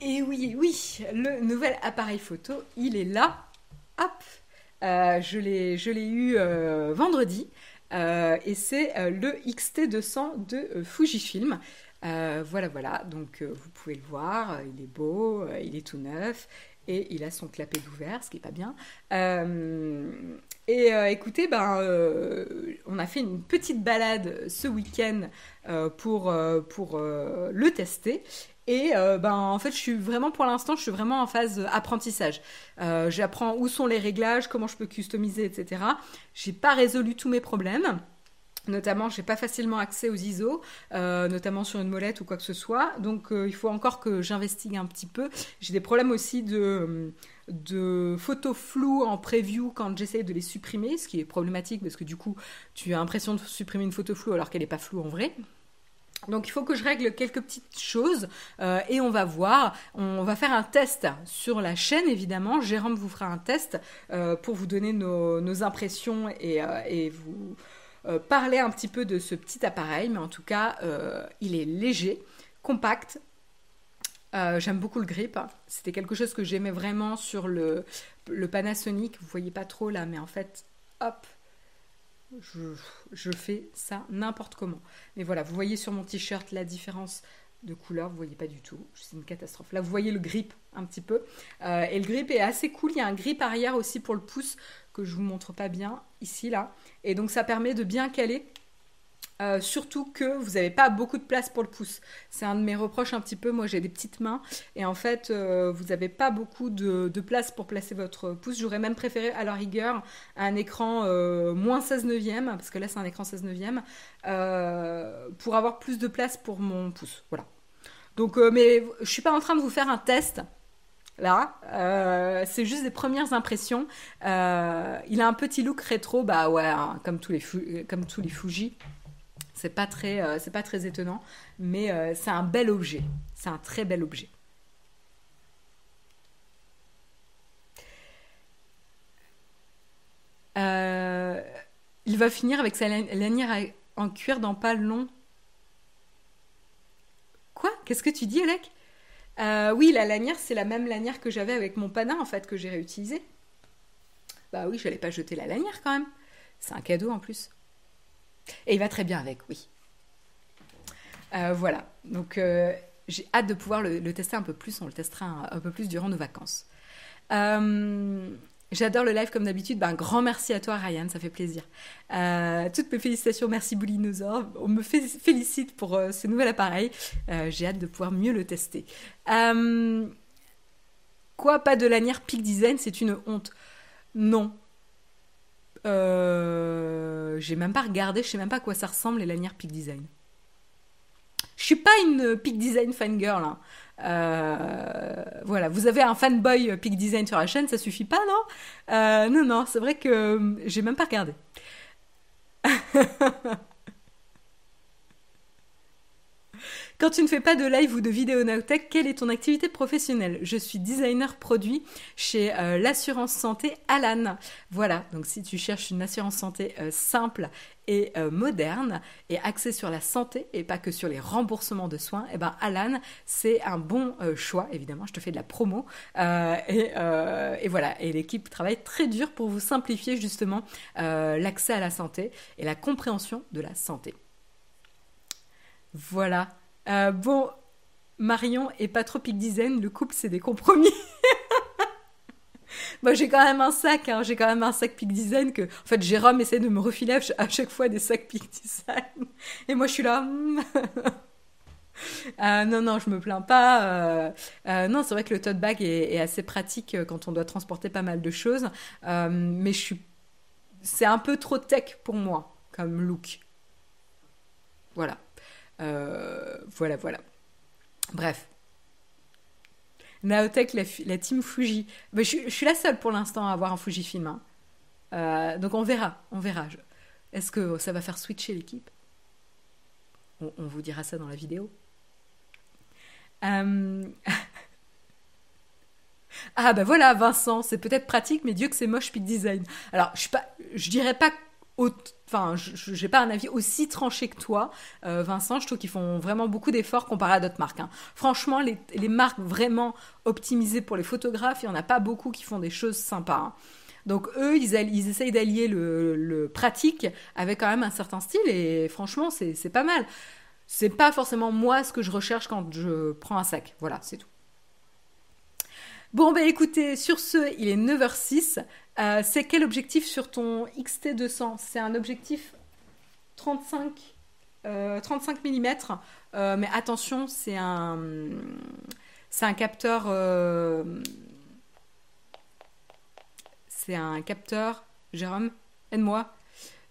Et oui, oui, le nouvel appareil photo, il est là. Hop, euh, je l'ai eu euh, vendredi. et c'est le XT200 de Fujifilm. Euh, voilà, voilà, donc euh, vous pouvez le voir, euh, il est beau, il est tout neuf et il a son clapet d'ouvert, ce qui est pas bien. et écoutez, ben, on a fait une petite balade ce week-end pour, pour le tester. Et ben, en fait, je suis vraiment, pour l'instant, je suis vraiment en phase apprentissage. J'apprends où sont les réglages, comment je peux customiser, etc. J'ai pas résolu tous mes problèmes. Notamment, je n'ai pas facilement accès aux ISO, euh, notamment sur une molette ou quoi que ce soit. Donc, euh, il faut encore que j'investigue un petit peu. J'ai des problèmes aussi de, photos floues en preview quand j'essaye de les supprimer, ce qui est problématique parce que du coup, tu as l'impression de supprimer une photo floue alors qu'elle n'est pas floue en vrai. Donc il faut que je règle quelques petites choses euh, et on va voir. On va faire un test sur la chaîne évidemment. Jérôme vous fera un test pour vous donner nos, impressions et vous, euh, parler un petit peu de ce petit appareil, mais en tout cas, euh, il est léger, compact. Euh, j'aime beaucoup le grip. C'était quelque chose que j'aimais vraiment sur le, Panasonic. Vous voyez pas trop là, mais en fait, hop, je fais ça n'importe comment. Mais voilà, vous voyez sur mon t-shirt la différence de couleur, vous voyez pas du tout, c'est une catastrophe. Là, vous voyez le grip un petit peu, et le grip est assez cool. Il y a un grip arrière aussi pour le pouce que je vous montre pas bien ici là. Et donc ça permet de bien caler. Euh, surtout que vous n'avez pas beaucoup de place pour le pouce. C'est un de mes reproches un petit peu. Moi, j'ai des petites mains et en fait, euh, vous n'avez pas beaucoup de, place pour placer votre pouce. J'aurais même préféré, à la rigueur, un écran euh, moins 16 neuvième, parce que là, c'est un écran 16 neuvième, pour avoir plus de place pour mon pouce. Voilà. Donc, mais je suis pas en train de vous faire un test là. C'est juste des premières impressions. Il a un petit look rétro, bah ouais, hein, comme tous les comme tous les Fuji. C'est pas très, euh, c'est pas très étonnant, mais c'est un bel objet. C'est un très bel objet. il va finir avec sa lanière en cuir dans pas long. Quoi? Qu'est-ce que tu dis, Alec? Euh, oui, la lanière, c'est la même lanière que j'avais avec mon pana, en fait, que j'ai réutilisé. Bah oui, je n'allais pas jeter la lanière quand même. C'est un cadeau en plus. Et il va très bien avec, oui. Euh, voilà. Donc, euh, j'ai hâte de pouvoir le, tester un peu plus. On le testera un, peu plus durant nos vacances. J'adore le live comme d'habitude. Ben, grand merci à toi, Ryan, ça fait plaisir. Euh, toutes mes félicitations, merci Boulinosaur. On me félicite pour euh, ce nouvel appareil. Euh, j'ai hâte de pouvoir mieux le tester. quoi, pas de lanière Peak Design, c'est une honte. Non. J'ai même pas regardé, je sais même pas à quoi ça ressemble les lanières Peak Design. Je suis pas une Peak Design fangirl. Hein. Euh, voilà, vous avez un fanboy Peak Design sur la chaîne, ça suffit pas, non? Euh, Non, non, c'est vrai que euh, j'ai même pas regardé. Quand tu ne fais pas de live ou de vidéo Nowtech, quelle est ton activité professionnelle? Je suis designer produit chez euh, l'assurance santé Alan. Voilà, donc si tu cherches une assurance santé euh, simple et euh, moderne et axée sur la santé et pas que sur les remboursements de soins, et eh ben Alan, c'est un bon choix. Évidemment, je te fais de la promo. Et, et, voilà, et l'équipe travaille très dur pour vous simplifier justement l'accès à la santé et la compréhension de la santé. Voilà, euh, bon, Marion et pas trop Peak Design, le couple c'est des compromis. Moi j'ai quand même un sac, hein, j'ai quand même un sac Peak Design que, en fait, Jérôme essaie de me refiler à chaque fois des sacs Peak Design. Et moi je suis là. Hmm. Euh, non, non, je me plains pas. Euh, non, c'est vrai que le tote bag est, est, assez pratique quand on doit transporter pas mal de choses. mais je suis, c'est un peu trop tech pour moi comme look. Voilà. Euh, voilà, voilà. Bref. Naotech, la, team Fuji. Mais je, suis la seule pour l'instant à avoir un Fujifilm. Hein. Euh, donc on verra, on verra. Est-ce que ça va faire switcher l'équipe? On, vous dira ça dans la vidéo. Euh, ah bah voilà, Vincent, c'est peut-être pratique, mais Dieu que c'est moche Peak Design. Alors je, pas, je dirais pas enfin, je n'ai pas un avis aussi tranché que toi, euh, Vincent. Je trouve qu'ils font vraiment beaucoup d'efforts comparé à d'autres marques. Hein. Franchement, les, marques vraiment optimisées pour les photographes, il n'y en a pas beaucoup qui font des choses sympas. Hein. Donc eux, ils, ils essayent d'allier le, pratique avec quand même un certain style et franchement, c'est pas mal. C'est pas forcément moi ce que je recherche quand je prends un sac. Voilà, c'est tout. Bon, ben écoutez, sur ce, il est 9h06. Euh, c'est quel objectif sur ton XT200 C'est un objectif 35, 35 mm, mais attention, c'est un, c'est un capteur, euh, c'est un capteur, Jérôme, aide-moi.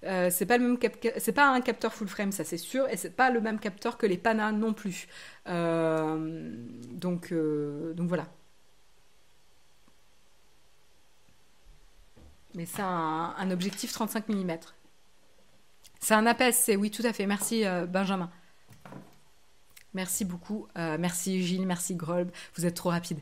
Euh, c'est pas le même c'est pas un capteur full frame, ça c'est sûr, et c'est pas le même capteur que les Pana non plus. donc, donc voilà. Mais c'est un, objectif 35 mm. C'est un APS-C, oui, tout à fait. Merci, euh, Benjamin. Merci beaucoup. Euh, merci, Gilles. Merci, Grolb. Vous êtes trop rapide.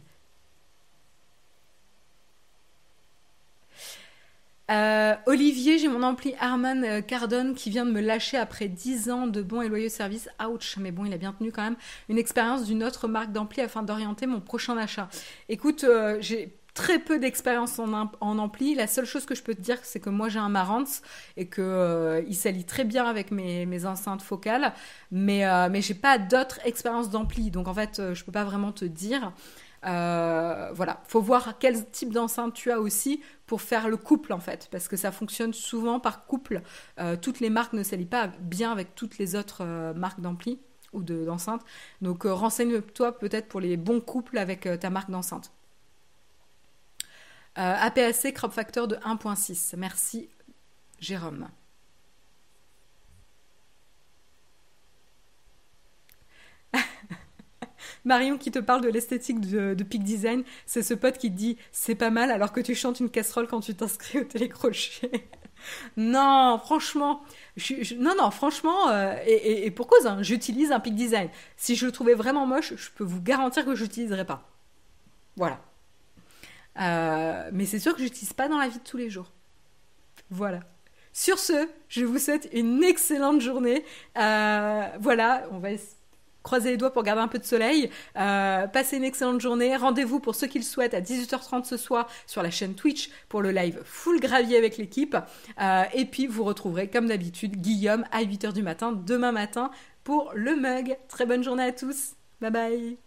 Euh, Olivier, j'ai mon ampli Harman Cardone qui vient de me lâcher après 10 ans de bons et loyaux services. Ouch, mais bon, il a bien tenu quand même une expérience d'une autre marque d'ampli afin d'orienter mon prochain achat. Écoute, j'ai très peu d'expérience en, en, ampli. La seule chose que je peux te dire, c'est que moi j'ai un Marantz et que euh, il s'allie très bien avec mes, mes enceintes focales, mais euh, mais j'ai pas d'autres expériences d'ampli, donc en fait euh, je peux pas vraiment te dire. voilà, faut voir quel type d'enceinte tu as aussi pour faire le couple en fait, parce que ça fonctionne souvent par couple. toutes les marques ne s'allient pas bien avec toutes les autres marques d'ampli ou d'enceinte. Donc renseigne-toi peut-être pour les bons couples avec ta marque d'enceinte. Euh, APAC crop factor de 1.6. Merci Jérôme. Marion qui te parle de l'esthétique de, Peak Design, c'est ce pote qui te dit c'est pas mal alors que tu chantes une casserole quand tu t'inscris au télécrochet. non, franchement, non, non, franchement, euh, et, pour cause, hein, j'utilise un Peak Design. Si je le trouvais vraiment moche, je peux vous garantir que je n'utiliserais pas. Voilà. Euh, mais c'est sûr que je n'utilise pas dans la vie de tous les jours. Voilà. Sur ce, je vous souhaite une excellente journée. Euh, voilà, on va croiser les doigts pour garder un peu de soleil. Euh, passez une excellente journée. Rendez-vous pour ceux qui le souhaitent à 18h30 ce soir sur la chaîne Twitch pour le live full gravier avec l'équipe. et puis vous retrouverez comme d'habitude Guillaume à 8h du matin demain matin pour le mug. Très bonne journée à tous. Bye bye.